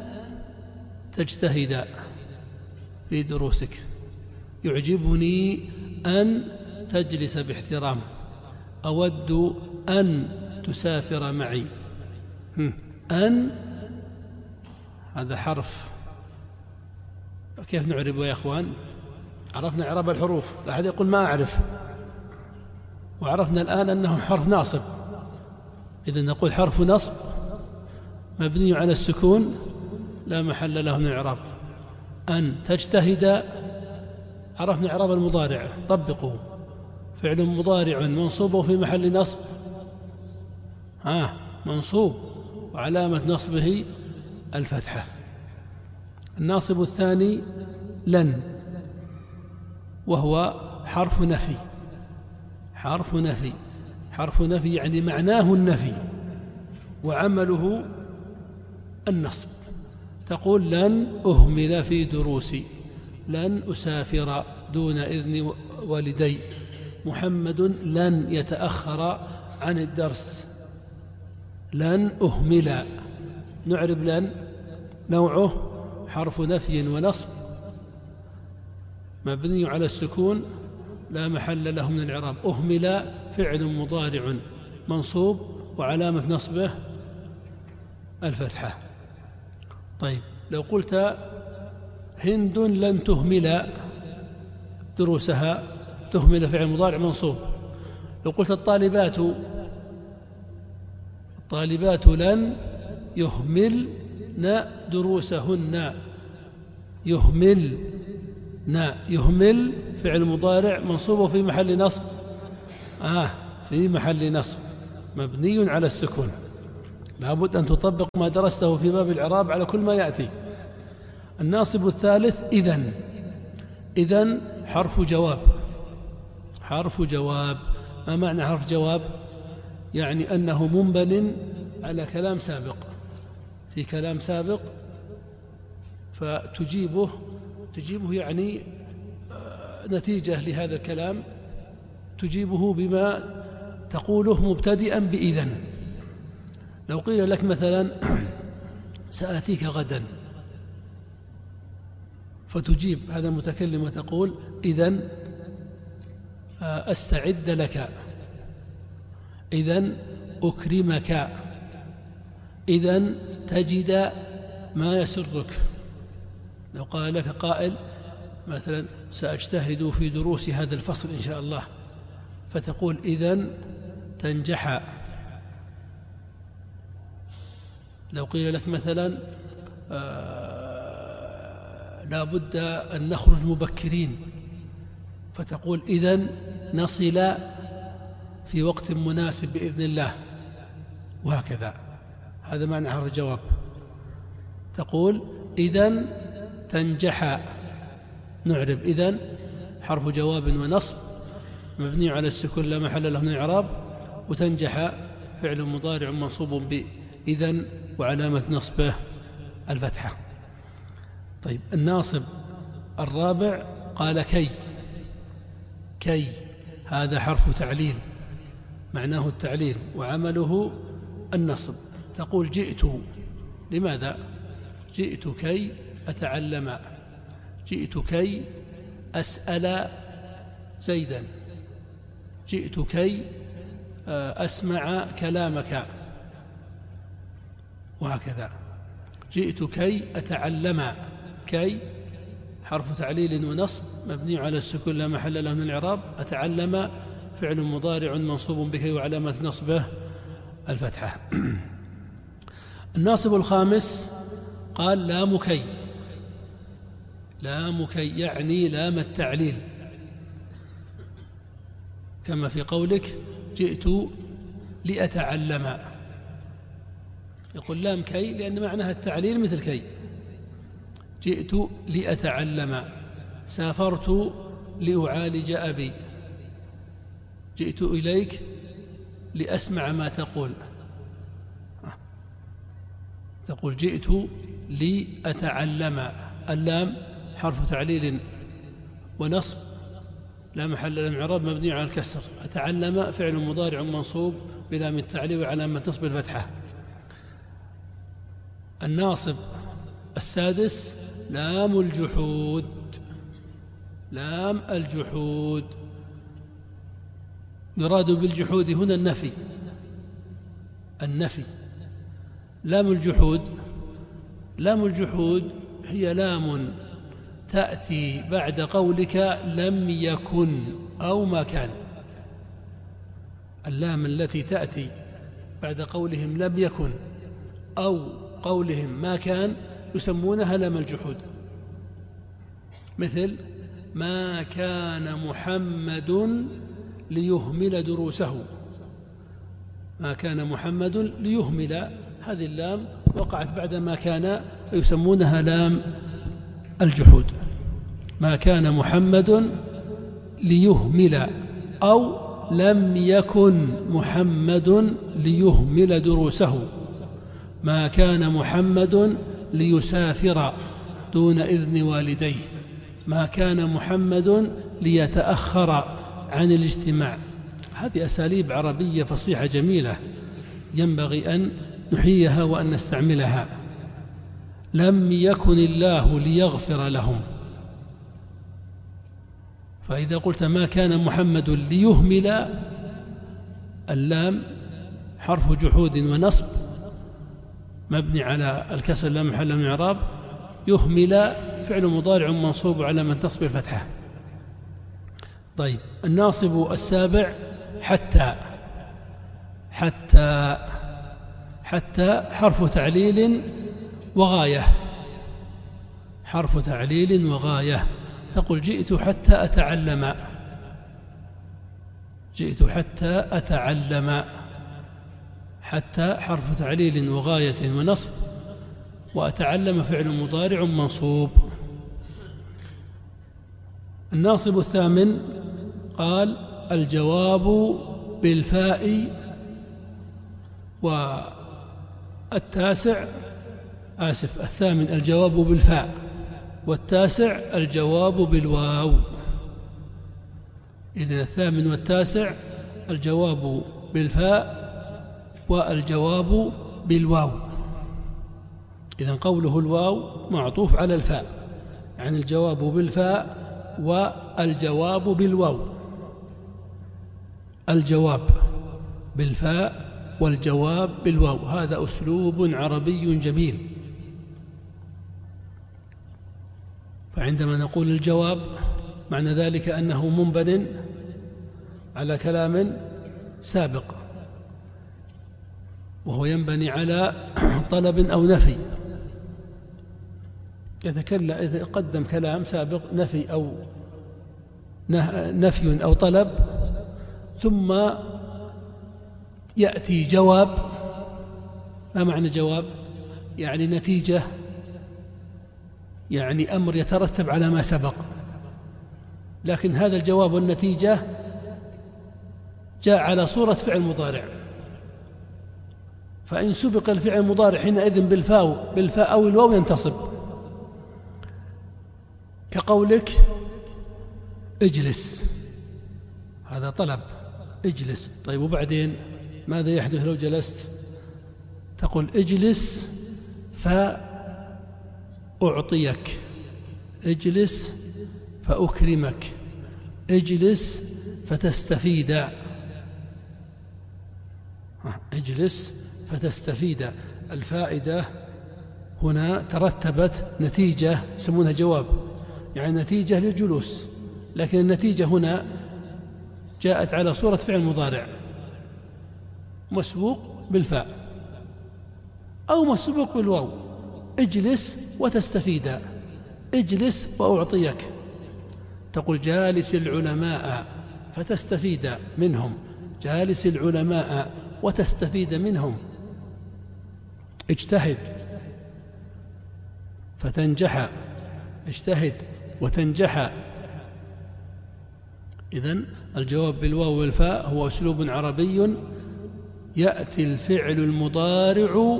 تجتهد في دروسك. يعجبني أن تجلس باحترام. أود أن تسافر معي. أن. هذا حرف. كيف نعربه يا أخوان؟ عرفنا إعراب الحروف لا أحد يقول ما أعرف. وعرفنا الآن أنه حرف ناصب. إذا نقول حرف نصب مبني على السكون لا محل له من الإعراب. أن تجتهد عرفنا إعراب المضارع طبقوا. فعل مضارع منصوب في محل نصب. ها آه منصوب. وعلامة نصبه الفتحة. الناصب الثاني لن. وهو حرف نفي. حرف نفي. حرف نفي يعني معناه النفي. وعمله النصب. تقول لن أهمل في دروسي. لن أسافر دون إذن والدي. محمد لن يتأخر عن الدرس. لن أهمل. نعرب لن. نوعه حرف نفي ونصب. مبني على السكون لا محل له من العراب أهمل فعل مضارع منصوب وعلامة نصبه الفتحة. طيب لو قلت هند لن تهمل دروسها تهمل فعل مضارع منصوب. لو قلت الطالبات الطالبات لن يهملن دروسهن. يهمل نا يهمل فعل مضارع منصوب في محل نصب. آه في محل نصب. مبني على السكون. لابد أن تطبق ما درسته في باب الإعراب على كل ما يأتي. الناصب الثالث إذن. إذن حرف جواب. حرف جواب. ما معنى حرف جواب؟ يعني أنه منبن على كلام سابق. في كلام سابق فتجيبه تجيبه يعني آه، نتيجة لهذا الكلام تجيبه بما تقوله مبتدئا بإذن. لو قيل لك مثلا سآتيك غدا فتجيب هذا المتكلم وتقول إذن آه، أستعد لك إذن أكرمك إذن تجد ما يسرك. لو قال لك قائل مثلا سأجتهد في دروس هذا الفصل إن شاء الله فتقول إذن تنجح. لو قيل لك مثلا آه لا بد أن نخرج مبكرين فتقول إذن نصل في وقت مناسب بإذن الله وهكذا. هذا معنى حرف الجواب. تقول إذن تنجح. نعرب. إذن حرف جواب ونصب مبني على السكون لا محل له من الإعراب وتنجح فعل مضارع منصوب بإذن وعلامة نصبه الفتحة. طيب الناصب الرابع قال كي. كي هذا حرف تعليل. معناه التعليل وعمله النصب. تقول جئت. لماذا؟ جئت كي أتعلم. جئت كي أسأل زيدا. جئت كي آه، أسمع كلامك. وهكذا. جئت كي أتعلم كي حرف تعليل ونصب مبني على السكون لا محل له من الإعراب. أتعلم فعل مضارع منصوب بكي وعلامة نصبه. الفتحة. الناصب الخامس قال لام كي لام كي يعني لام التعليل. كما في قولك جئت لأتعلم. يقول لام كي لأن معناها التعليل مثل كي. جئت لأتعلم. سافرت لأعالج أبي. جئت إليك لأسمع ما تقول. تقول جئت لأتعلم. اللام حرف تعليل ونصب لا محل له من اعراب مبني على الكسر. أتعلم فعل مضارع منصوب بلام التعليل وعلامة نصب الفتحة. الناصب السادس لام الجحود. لام الجحود. يراد بالجحود هنا النفي. النفي. لام الجحود. لام الجحود هي لام تأتي بعد قولك لم يكن أو ما كان. اللام التي تأتي بعد قولهم لم يكن أو قولهم ما كان يسمونها لام الجحود. مثل ما كان محمد ليهمل دروسه. ما كان محمد ليهمل. هذه اللام وقعت بعد ما كان فيسمونها لام الجحود. ما كان محمد ليهمل أو لم يكن محمد ليهمل دروسه. ما كان محمد ليسافر دون إذن والديه. ما كان محمد ليتأخر عن الاجتماع. هذه أساليب عربية فصيحة جميلة. ينبغي أن نحييها وأن نستعملها. لم يكن الله ليغفر لهم. فإذا قلت ما كان محمد ليهمل اللام حرف جحود ونصب مبني على الكسر لا محل من اعراب يهمل فعل مضارع منصوب على من تصب الفتحة. طيب الناصب السابع حتى حتى حتى حرف تعليل وغاية. حرف تعليل وغاية. تقول جئت حتى أتعلم. جئت حتى أتعلم. حتى حرف تعليل وغاية ونصب. وأتعلم فعل مضارع منصوب. الناصب الثامن قال الجواب بالفاء. والتاسع آسف الثامن الجواب بالفاء والتاسع الجواب بالواو. إذن الثامن والتاسع الجواب بالفاء والجواب بالواو. إذا قوله الواو معطوف على الفاء يعني الجواب بالفاء والجواب بالواو. الجواب بالفاء والجواب بالواو هذا أسلوب عربي جميل. فعندما نقول الجواب معنى ذلك أنه منبن على كلام سابق وهو ينبني على طلب أو نفي. إذا قدم كلام سابق نفي أو نفي أو طلب ثم يأتي جواب. ما معنى جواب؟ يعني نتيجة يعني أمر يترتب على ما سبق. لكن هذا الجواب والنتيجة جاء على صورة فعل مضارع. فإن سبق الفعل المضارع حينئذ بالفاء بالفاء أو الواو ينتصب. كقولك اجلس. هذا طلب. اجلس. طيب وبعدين ماذا يحدث لو جلست؟ تقول اجلس فأعطيك اجلس فأكرمك. اجلس فتستفيد. اجلس فتستفيد. الفائدة هنا ترتبت نتيجة يسمونها جواب. يعني نتيجة للجلوس. لكن النتيجة هنا جاءت على صورة فعل مضارع. مسبوق بالفاء أو مسبوق بالواو. اجلس وتستفيد. اجلس وأعطيك. تقول جالس العلماء فتستفيد منهم. جالس العلماء وتستفيد منهم. اجتهد. فتنجح. اجتهد وتنجح. إذن الجواب بالواو والفاء هو أسلوب عربي. يأتي الفعل المضارع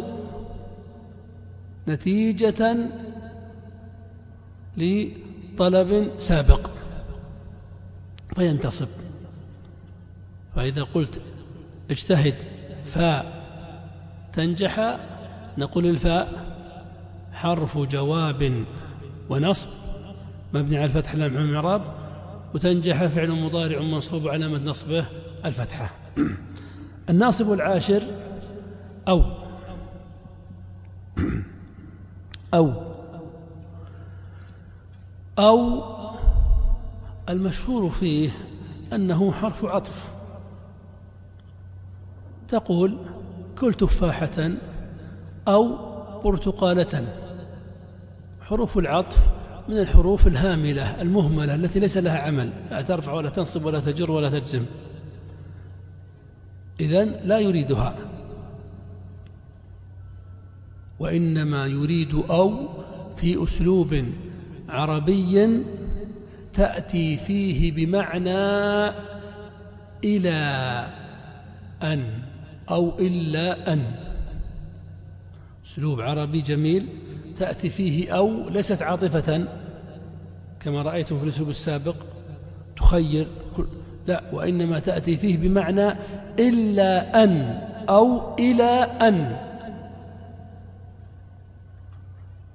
نتيجة طلب سابق. فينتصب. فإذا قلت اجتهد فاء تنجح نقول الفاء حرف جواب ونصب. مبني على الفتح لام اعراب وتنجح فعل مضارع منصوب علامة نصبه الفتحة. الناصب العاشر أو. أو. أو المشهور فيه أنه حرف عطف. تقول كل تفاحة أو برتقالة. حروف العطف من الحروف الهاملة المهملة التي ليس لها عمل لا ترفع ولا تنصب ولا تجر ولا تجزم. إذن لا يريدها. وإنما يريد أو في أسلوب عربي تأتي فيه بمعنى إلى أن أو إلا أن. أسلوب عربي جميل تأتي فيه أو ليست عاطفة كما رأيتم في الأسلوب السابق تخير لا وإنما تأتي فيه بمعنى إلا أن أو إلى أن.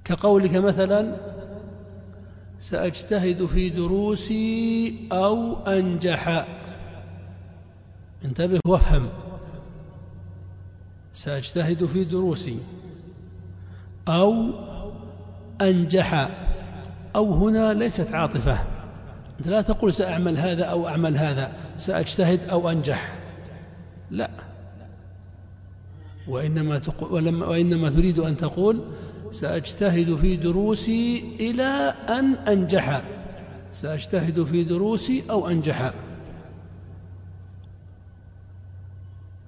كقولك مثلا سأجتهد في دروسي أو أنجح. انتبه وافهم. سأجتهد في دروسي أو أنجح. أو هنا ليست عاطفة. أنت لا تقول سأعمل هذا أو أعمل هذا سأجتهد أو أنجح. لا. وإنما, تقول وإنما تريد أن تقول سأجتهد في دروسي إلى أن أنجح. سأجتهد في دروسي أو أنجح.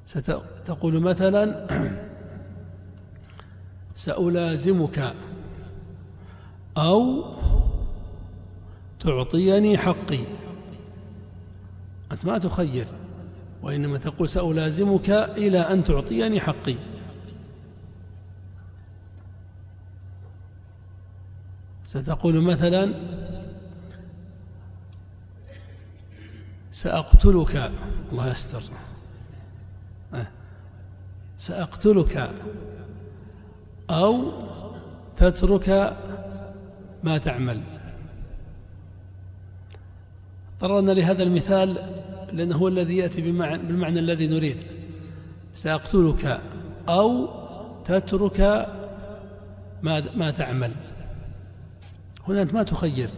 ستقول مثلا سألازمك أو تعطيني حقي. أنت ما تخير وإنما تقول سألازمك إلى أن تعطيني حقي. ستقول مثلا سأقتلك. الله يستر. أه. سأقتلك أو تترك ما تعمل. اضطررنا لهذا المثال لأنه هو الذي يأتي بالمعنى الذي نريد. سأقتلك أو تترك ما ما تعمل. هنا أنت ما تخير.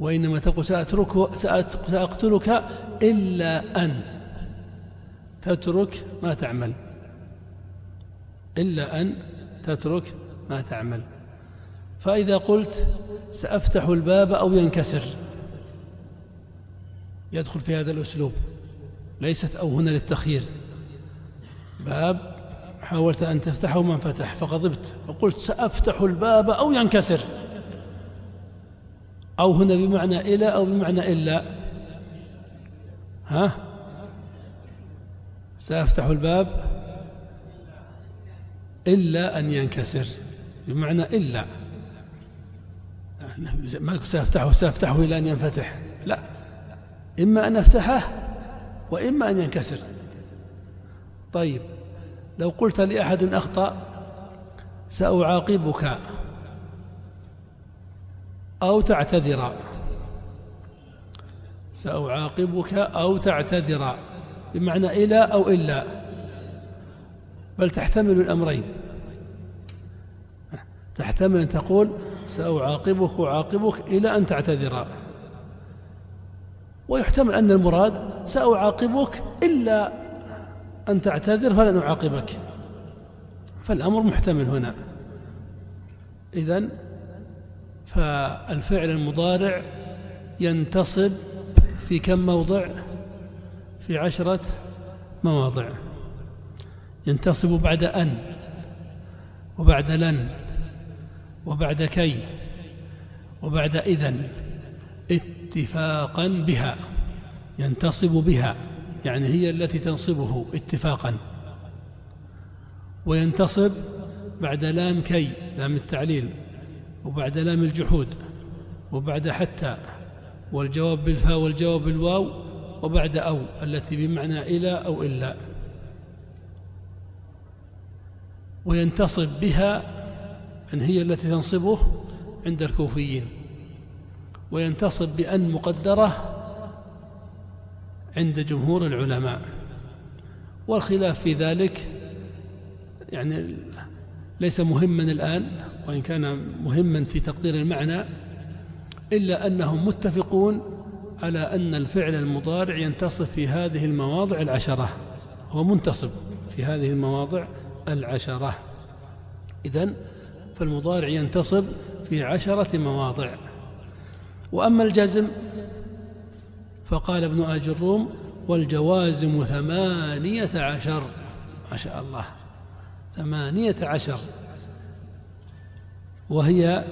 وإنما تقول سأترك سأقتلك إلا أن. تترك ما تعمل. إلا أن تترك ما تعمل. فإذا قلت سأفتح الباب أو ينكسر. يدخل في هذا الأسلوب. ليست أو هنا للتخيير. باب حاولت أن تفتحه ما انفتح فغضبت. وقلت سأفتح الباب أو ينكسر. أو هنا بمعنى إلى أو بمعنى إلا. ها؟ سأفتح الباب. إلا أن ينكسر. بمعنى إلا. ما سأفتحه سأفتحه إلى أن ينفتح. لا. إما أن أفتحه وإما أن ينكسر. طيب. لو قلت لأحد أخطأ سأعاقبك أو تعتذر. سأعاقبك أو تعتذر بمعنى إلى أو إلا. بل تحتمل الأمرين. تحتمل أن تقول سأعاقبك وعاقبك إلى أن تعتذر. ويحتمل أن المراد سأعاقبك إلا أن تعتذر فلن أعاقبك. فالأمر محتمل هنا. إذن فالفعل المضارع ينتصب في كم موضع؟ في عشرة مواضع. ينتصب بعد أن وبعد لن وبعد كي وبعد إذن اتفاقا بها ينتصب بها. يعني هي التي تنصبه اتفاقا. وينتصب بعد لام كي لام التعليل وبعد لام الجحود وبعد حتى والجواب بالفاء والجواب بالواو وبعد أو التي بمعنى إلى أو إلا. وينتصب بها أن هي التي تنصبه عند الكوفيين. وينتصب بأن مقدرة عند جمهور العلماء والخلاف في ذلك يعني ليس مهما الآن وإن كان مهما في تقدير المعنى إلا أنهم متفقون على أن الفعل المضارع ينتصب في هذه المواضع العشرة هو منتصب في هذه المواضع العشرة. إذن فالمضارع ينتصب في عشرة مواضع. وأما الجزم فقال ابن آج الروم والجوازم ثمانية عشر. ما شاء الله. ثمانية عشر. وهي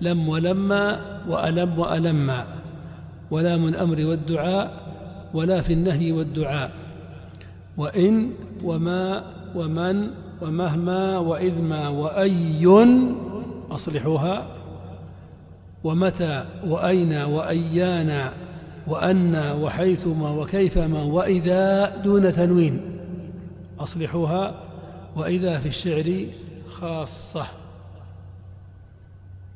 لم ولما وألم وألما ولام الأمر والدعاء ولا في النهي والدعاء. وإن وما ومن ومهما وإذ ما وأي أصلحوها. ومتى وأين وأيانا. وأن وحيثما وكيفما وإذا دون تنوين. أصلحوها وإذا في الشعر خاصة.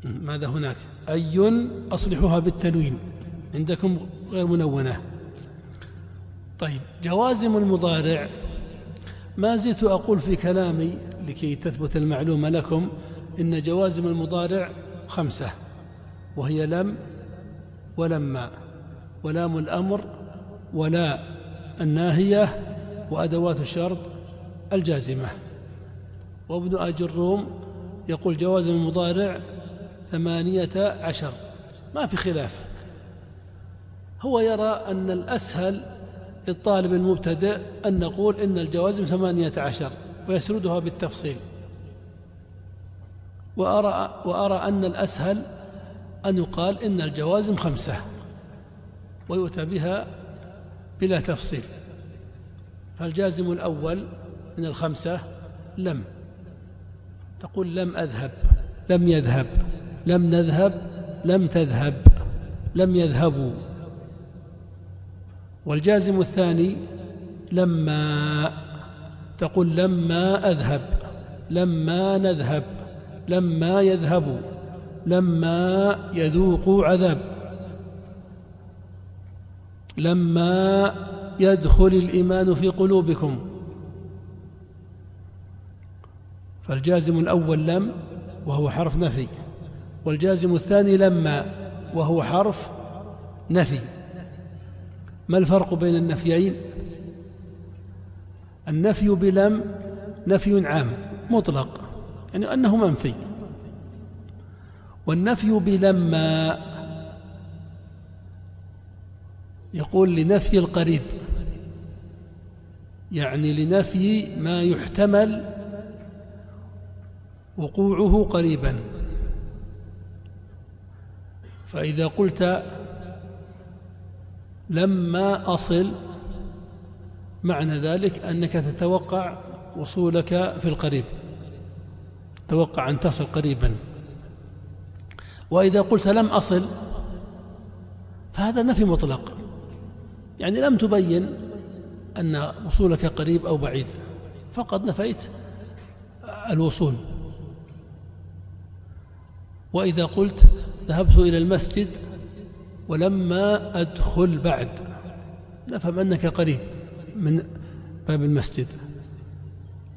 ماذا هناك؟ أي أصلحوها بالتنوين. عندكم غير منونة. طيب جوازم المضارع. ما زلت أقول في كلامي لكي تثبت المعلومة لكم إن جوازم المضارع خمسة وهي لم ولما ولام الأمر ولا الناهية وأدوات الشرط الجازمة. وابن أجروم يقول جوازم المضارع ثمانية عشر. ما في خلاف. هو يرى أن الأسهل للطالب المبتدئ أن نقول إن الجوازم ثمانية عشر ويسردها بالتفصيل. وأرى, وأرى أن الأسهل أن يقال إن الجوازم خمسة. ويؤتى بها بلا تفصيل. فالجازم الأول من الخمسة؟ لم. تقول لم أذهب لم يذهب لم نذهب لم تذهب لم يذهبوا. والجازم الثاني لما تقول لما أذهب لما نذهب لما يذهب لما يذوق عذاب. لما يدخل الإيمان في قلوبكم. فالجازم الأول لم وهو حرف نفي. والجازم الثاني لما وهو حرف نفي. ما الفرق بين النفيين؟ النفي بلم نفي عام مطلق يعني أنه منفي. والنفي بلما يقول لنفي القريب يعني لنفي ما يحتمل وقوعه قريبا. فإذا قلت لما أصل معنى ذلك أنك تتوقع وصولك في القريب توقع أن تصل قريبا. وإذا قلت لم أصل فهذا نفي مطلق. يعني لم تبين أن وصولك قريب أو بعيد فقط نفيت الوصول. وإذا قلت ذهبت إلى المسجد ولما أدخل بعد نفهم أنك قريب من باب المسجد.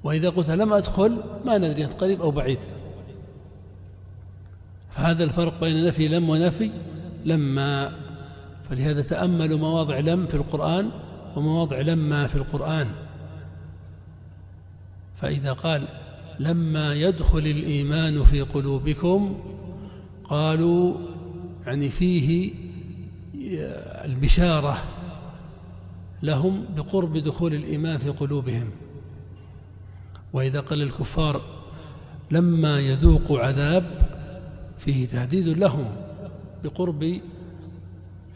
وإذا قلت لم أدخل ما ندري أنت قريب أو بعيد. فهذا الفرق بين نفي لم ونفي لما فلهذا تأملوا مواضع لم في القرآن ومواضع لما في القرآن. فإذا قال لما يدخل الإيمان في قلوبكم قالوا يعني فيه البشارة لهم بقرب دخول الإيمان في قلوبهم. وإذا قال الكفار لما يذوقوا عذاب فيه تهديد لهم بقرب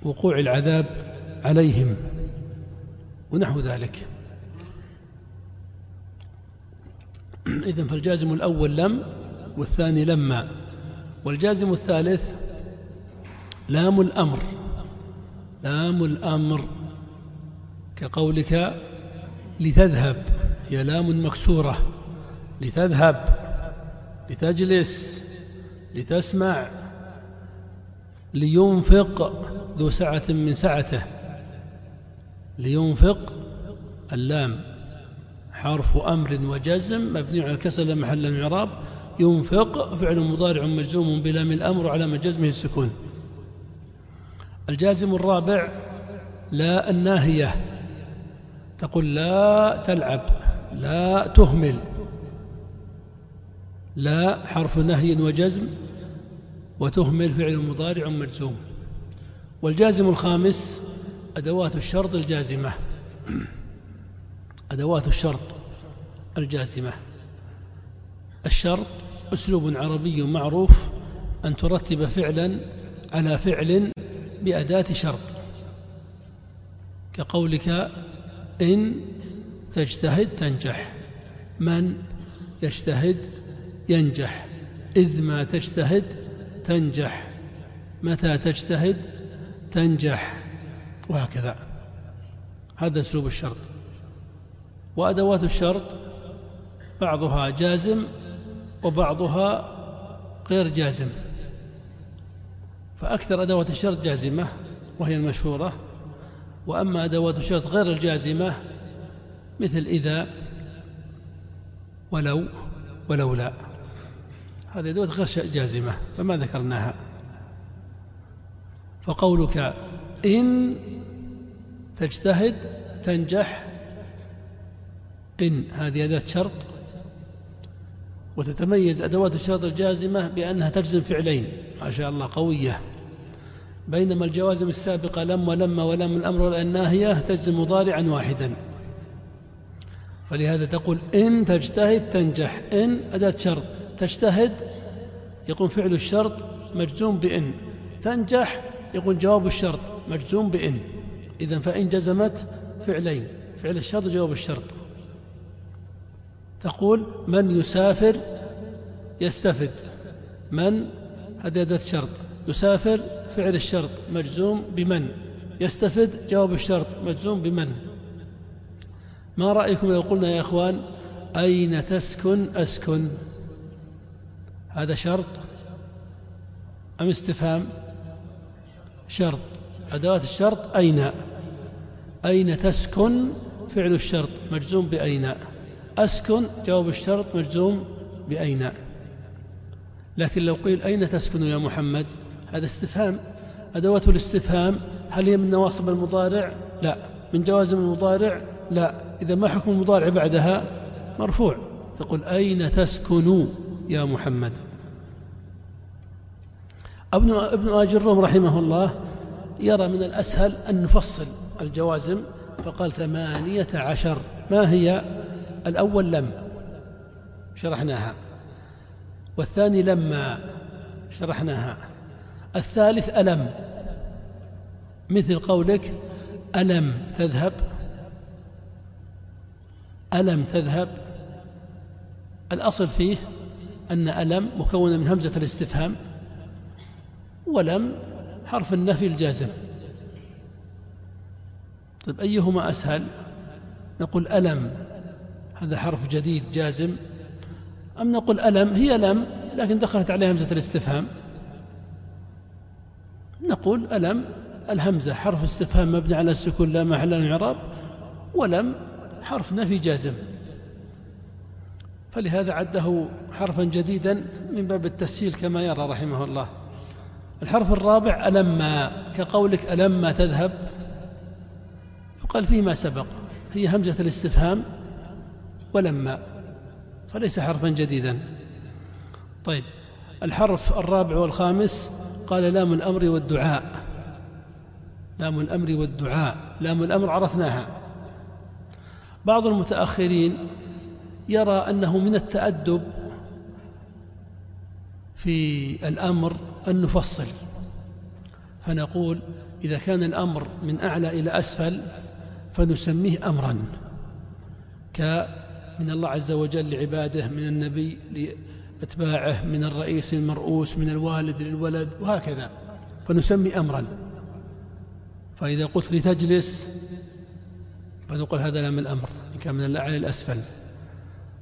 وقوع العذاب عليهم ونحو ذلك. إذن فالجازم الأول لم والثاني لما. والجازم الثالث لام الأمر. لام الأمر كقولك لتذهب. هي لام مكسورة. لتذهب. لتجلس. لتسمع. لينفق. ذو سعة من سعته. لينفق اللام. حرف أمر وجزم مبني على الكسر محل الإعراب ينفق فعل مضارع مجزوم بلام الأمر على جزمه السكون. الجازم الرابع لا الناهية. تقول لا تلعب لا تهمل. لا حرف نهي وجزم وتهمل فعل مضارع مجزوم. والجازم الخامس أدوات الشرط الجازمة. أدوات الشرط الجازمة. الشرط أسلوب عربي معروف أن ترتب فعلا على فعل بأداة شرط. كقولك إن تجتهد تنجح من يجتهد ينجح إذ ما تجتهد تنجح متى تجتهد تنجح وهكذا. هذا أسلوب الشرط. وأدوات الشرط بعضها جازم وبعضها غير جازم. فأكثر أدوات الشرط جازمة وهي المشهورة. وأما أدوات الشرط غير الجازمة مثل إذا ولو ولولا. هذه أدوات غير جازمة فما ذكرناها. فقولك إن تجتهد تنجح إن هذه أداة شرط. وتتميز أدوات الشرط الجازمة بأنها تجزم فعلين ما شاء الله قوية. بينما الجوازم السابقة لم ولما ولم الأمر ولا الناهية تجزم مضارعا واحدا. فلهذا تقول إن تجتهد تنجح. إن أداة شرط. تجتهد يقول فعل الشرط مجزوم بإن. تنجح يقول جواب الشرط مجزوم بإن. إذا فإن جزمت فعلين. فعل الشرط وجواب الشرط. تقول من يسافر يستفد. من؟ هذه أداة شرط. يسافر فعل الشرط مجزوم بمن. يستفد جواب الشرط مجزوم بمن. ما رأيكم لو قلنا يا أخوان أين تسكن؟ أسكن. هذا شرط أم استفهام؟ شرط. أدوات الشرط أين؟ أين تسكن فعل الشرط مجزوم بأين؟ أسكن جواب الشرط مجزوم بأين؟ لكن لو قيل أين تسكن يا محمد؟ هذا استفهام. أدوات الاستفهام هل هي من نواصب المضارع؟ لا. من جوازم المضارع؟ لا. إذا ما حكم المضارع بعدها؟ مرفوع. تقول أين تسكن يا محمد؟ ابن ابن آجرهم رحمه الله يرى من الأسهل أن نفصل الجوازم فقال ثمانية عشر. ما هي؟ الأول لم. شرحناها. والثاني لما. شرحناها. الثالث ألم. مثل قولك ألم تذهب. ألم تذهب. الأصل فيه أن ألم مكونة من همزة الاستفهام. ولم حرف النفي الجازم. طيب أيهما أسهل؟ نقول ألم هذا حرف جديد جازم. أم نقول ألم؟ هي لم لكن دخلت عليها همزة الاستفهام. نقول ألم الهمزة حرف استفهام مبني على السكون لا محل الإعراب ولم حرف نفي جازم. فلهذا عده حرفا جديدا من باب التسهيل كما يرى رحمه الله. الحرف الرابع ألما كقولك ألما تذهب؟ يقال فيه ما سبق هي همزة الاستفهام ولما فليس حرفا جديدا. طيب الحرف الرابع والخامس قال لام الأمر والدعاء. لام الأمر والدعاء لام الأمر عرفناها. بعض المتأخرين يرى أنه من التأدب في الأمر أن نفصل. فنقول إذا كان الأمر من أعلى إلى أسفل فنسميه أمرا كمن الله عز وجل لعباده من النبي لأتباعه من الرئيس المرؤوس من الوالد للولد وهكذا. فنسمي أمرا. فإذا قلت لتجلس فنقول هذا لام الأمر إن كان من الأعلى الأسفل.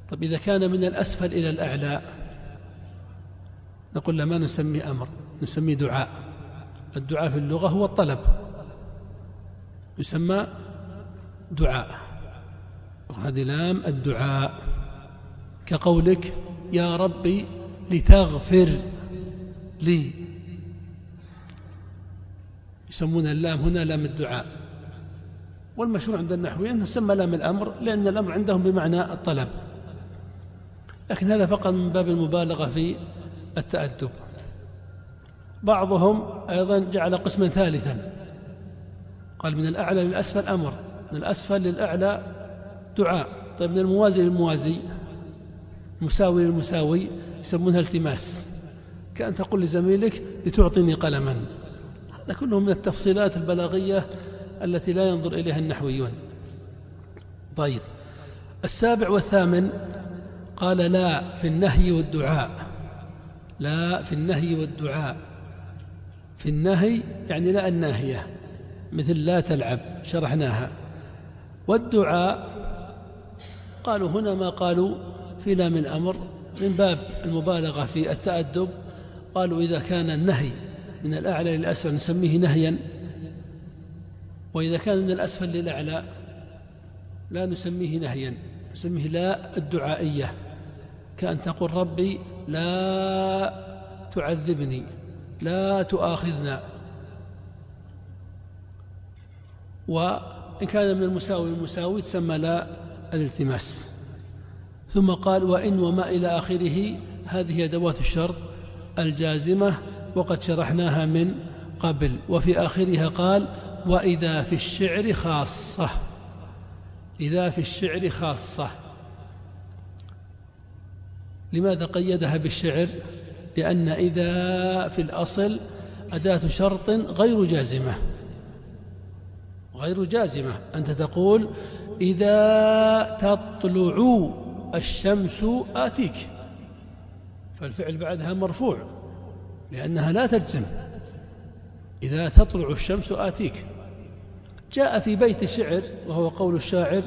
طب إذا كان من الأسفل إلى الأعلى نقول لا ما نسمي أمر نسمي دعاء. الدعاء في اللغة هو الطلب. يسمى دعاء. هذه لام الدعاء. كقولك يا ربي لتغفر لي. يسمون اللام هنا لام الدعاء. والمشروع عند النحويين يسمى لام الأمر لأن الأمر عندهم بمعنى الطلب. لكن هذا فقط من باب المبالغة في التأدب. بعضهم أيضا جعل قسما ثالثا. قال من الأعلى للأسفل أمر من الأسفل للأعلى دعاء. طيب من الموازي للموازي مساوي للمساوي يسمونها التماس. كأن تقول لزميلك لتعطيني قلما. هذا كله من التفصيلات البلاغية التي لا ينظر إليها النحويون. طيب السابع والثامن قال لا في النهي والدعاء. لا في النهي والدعاء. في النهي يعني لا الناهية مثل لا تلعب شرحناها. والدعاء قالوا هنا ما قالوا في لام الأمر من باب المبالغة في التأدب. قالوا إذا كان النهي من الأعلى للأسفل نسميه نهيا وإذا كان من الأسفل للأعلى لا نسميه نهيا نسميه لا الدعائية. كأن تقول ربي لا تعذبني لا تؤاخذنا. وإن كان من المساوي المساوي تسمى لا الالتماس. ثم قال وإن وما إلى آخره هذه أدوات الشرط الجازمة وقد شرحناها من قبل. وفي آخرها قال وإذا في الشعر خاصة إذا في الشعر خاصة. لماذا قيدها بالشعر؟ لأن إذا في الأصل أداة شرط غير جازمة. غير جازمة. أنت تقول إذا تطلع الشمس آتيك. فالفعل بعدها مرفوع لأنها لا تجزم. إذا تطلع الشمس آتيك. جاء في بيت شعر وهو قول الشاعر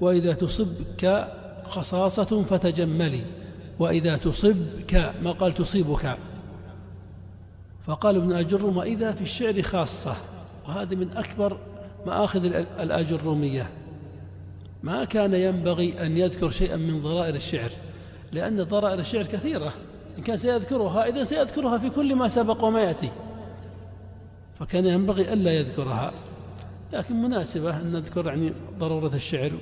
وإذا تصبك خصاصة فتجملي. وإذا تصبك ما قال تصيبك؟ فقال ابن أجرم إذا في الشعر خاصة. وهذه من أكبر مآخذ الأجرمية ما كان ينبغي أن يذكر شيئا من ضرائر الشعر لأن ضرائر الشعر كثيرة. إن كان سيذكرها إذا سيذكرها في كل ما سبق وما يأتي. فكان ينبغي ألا يذكرها. لكن مناسبة أن نذكر يعني ضرورة الشعر.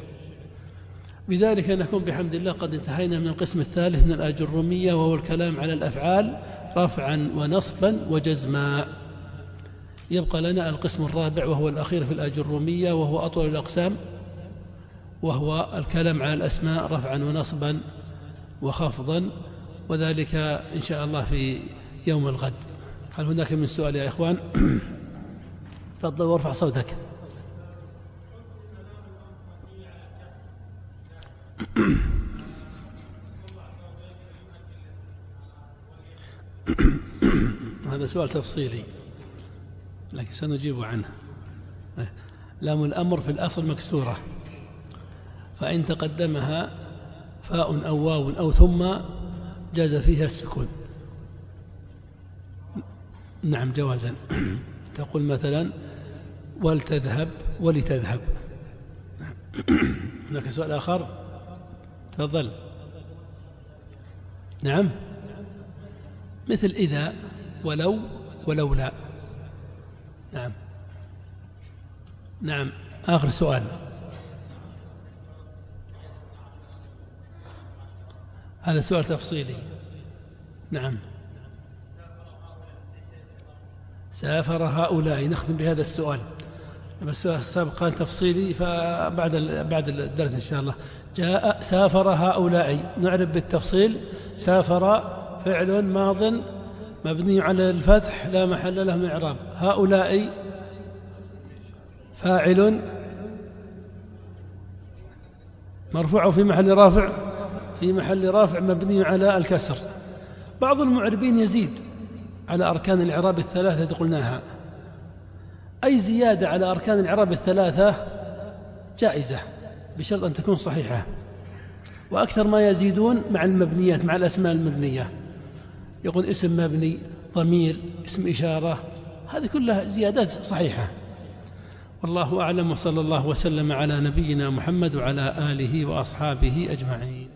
بذلك نكون بحمد الله قد انتهينا من القسم الثالث من الأجرمية وهو الكلام على الأفعال رفعا ونصبا وجزما. يبقى لنا القسم الرابع وهو الأخير في الأجرمية وهو أطول الأقسام وهو الكلام على الأسماء رفعا ونصبا وخفضا وذلك إن شاء الله في يوم الغد. هل هناك من سؤال يا إخوان؟ تفضل وارفع صوتك. هذا سؤال تفصيلي لكن سنجيب عنه. لام الأمر في الأصل مكسورة فإن تقدمها فاء أو واو أو ثم جاز فيها السكون. نعم جوازا. تقول مثلا ولتذهب ولتذهب. هناك سؤال آخر؟ تفضل. نعم. مثل إذا ولو ولولا. نعم. نعم. آخر سؤال. هذا سؤال تفصيلي. نعم. سافر هؤلاء. نختم بهذا السؤال. بس السابق كان تفصيلي فبعد بعد الدرس إن شاء الله. جاء سافر هؤلاء. نعرف بالتفصيل سافر فعل ماض مبني على الفتح لا محل له من إعراب. هؤلاء فاعل مرفوع في محل رافع في محل رافع مبني على الكسر. بعض المعربين يزيد على أركان الإعراب الثلاثة قلناها. أي زيادة على أركان الإعراب الثلاثة؟ جائزة. بشرط أن تكون صحيحة. وأكثر ما يزيدون مع المبنيات مع الأسماء المبنية. يقول اسم مبني ضمير اسم إشارة. هذه كلها زيادات صحيحة. والله أعلم وصلى الله وسلم على نبينا محمد وعلى آله وأصحابه أجمعين.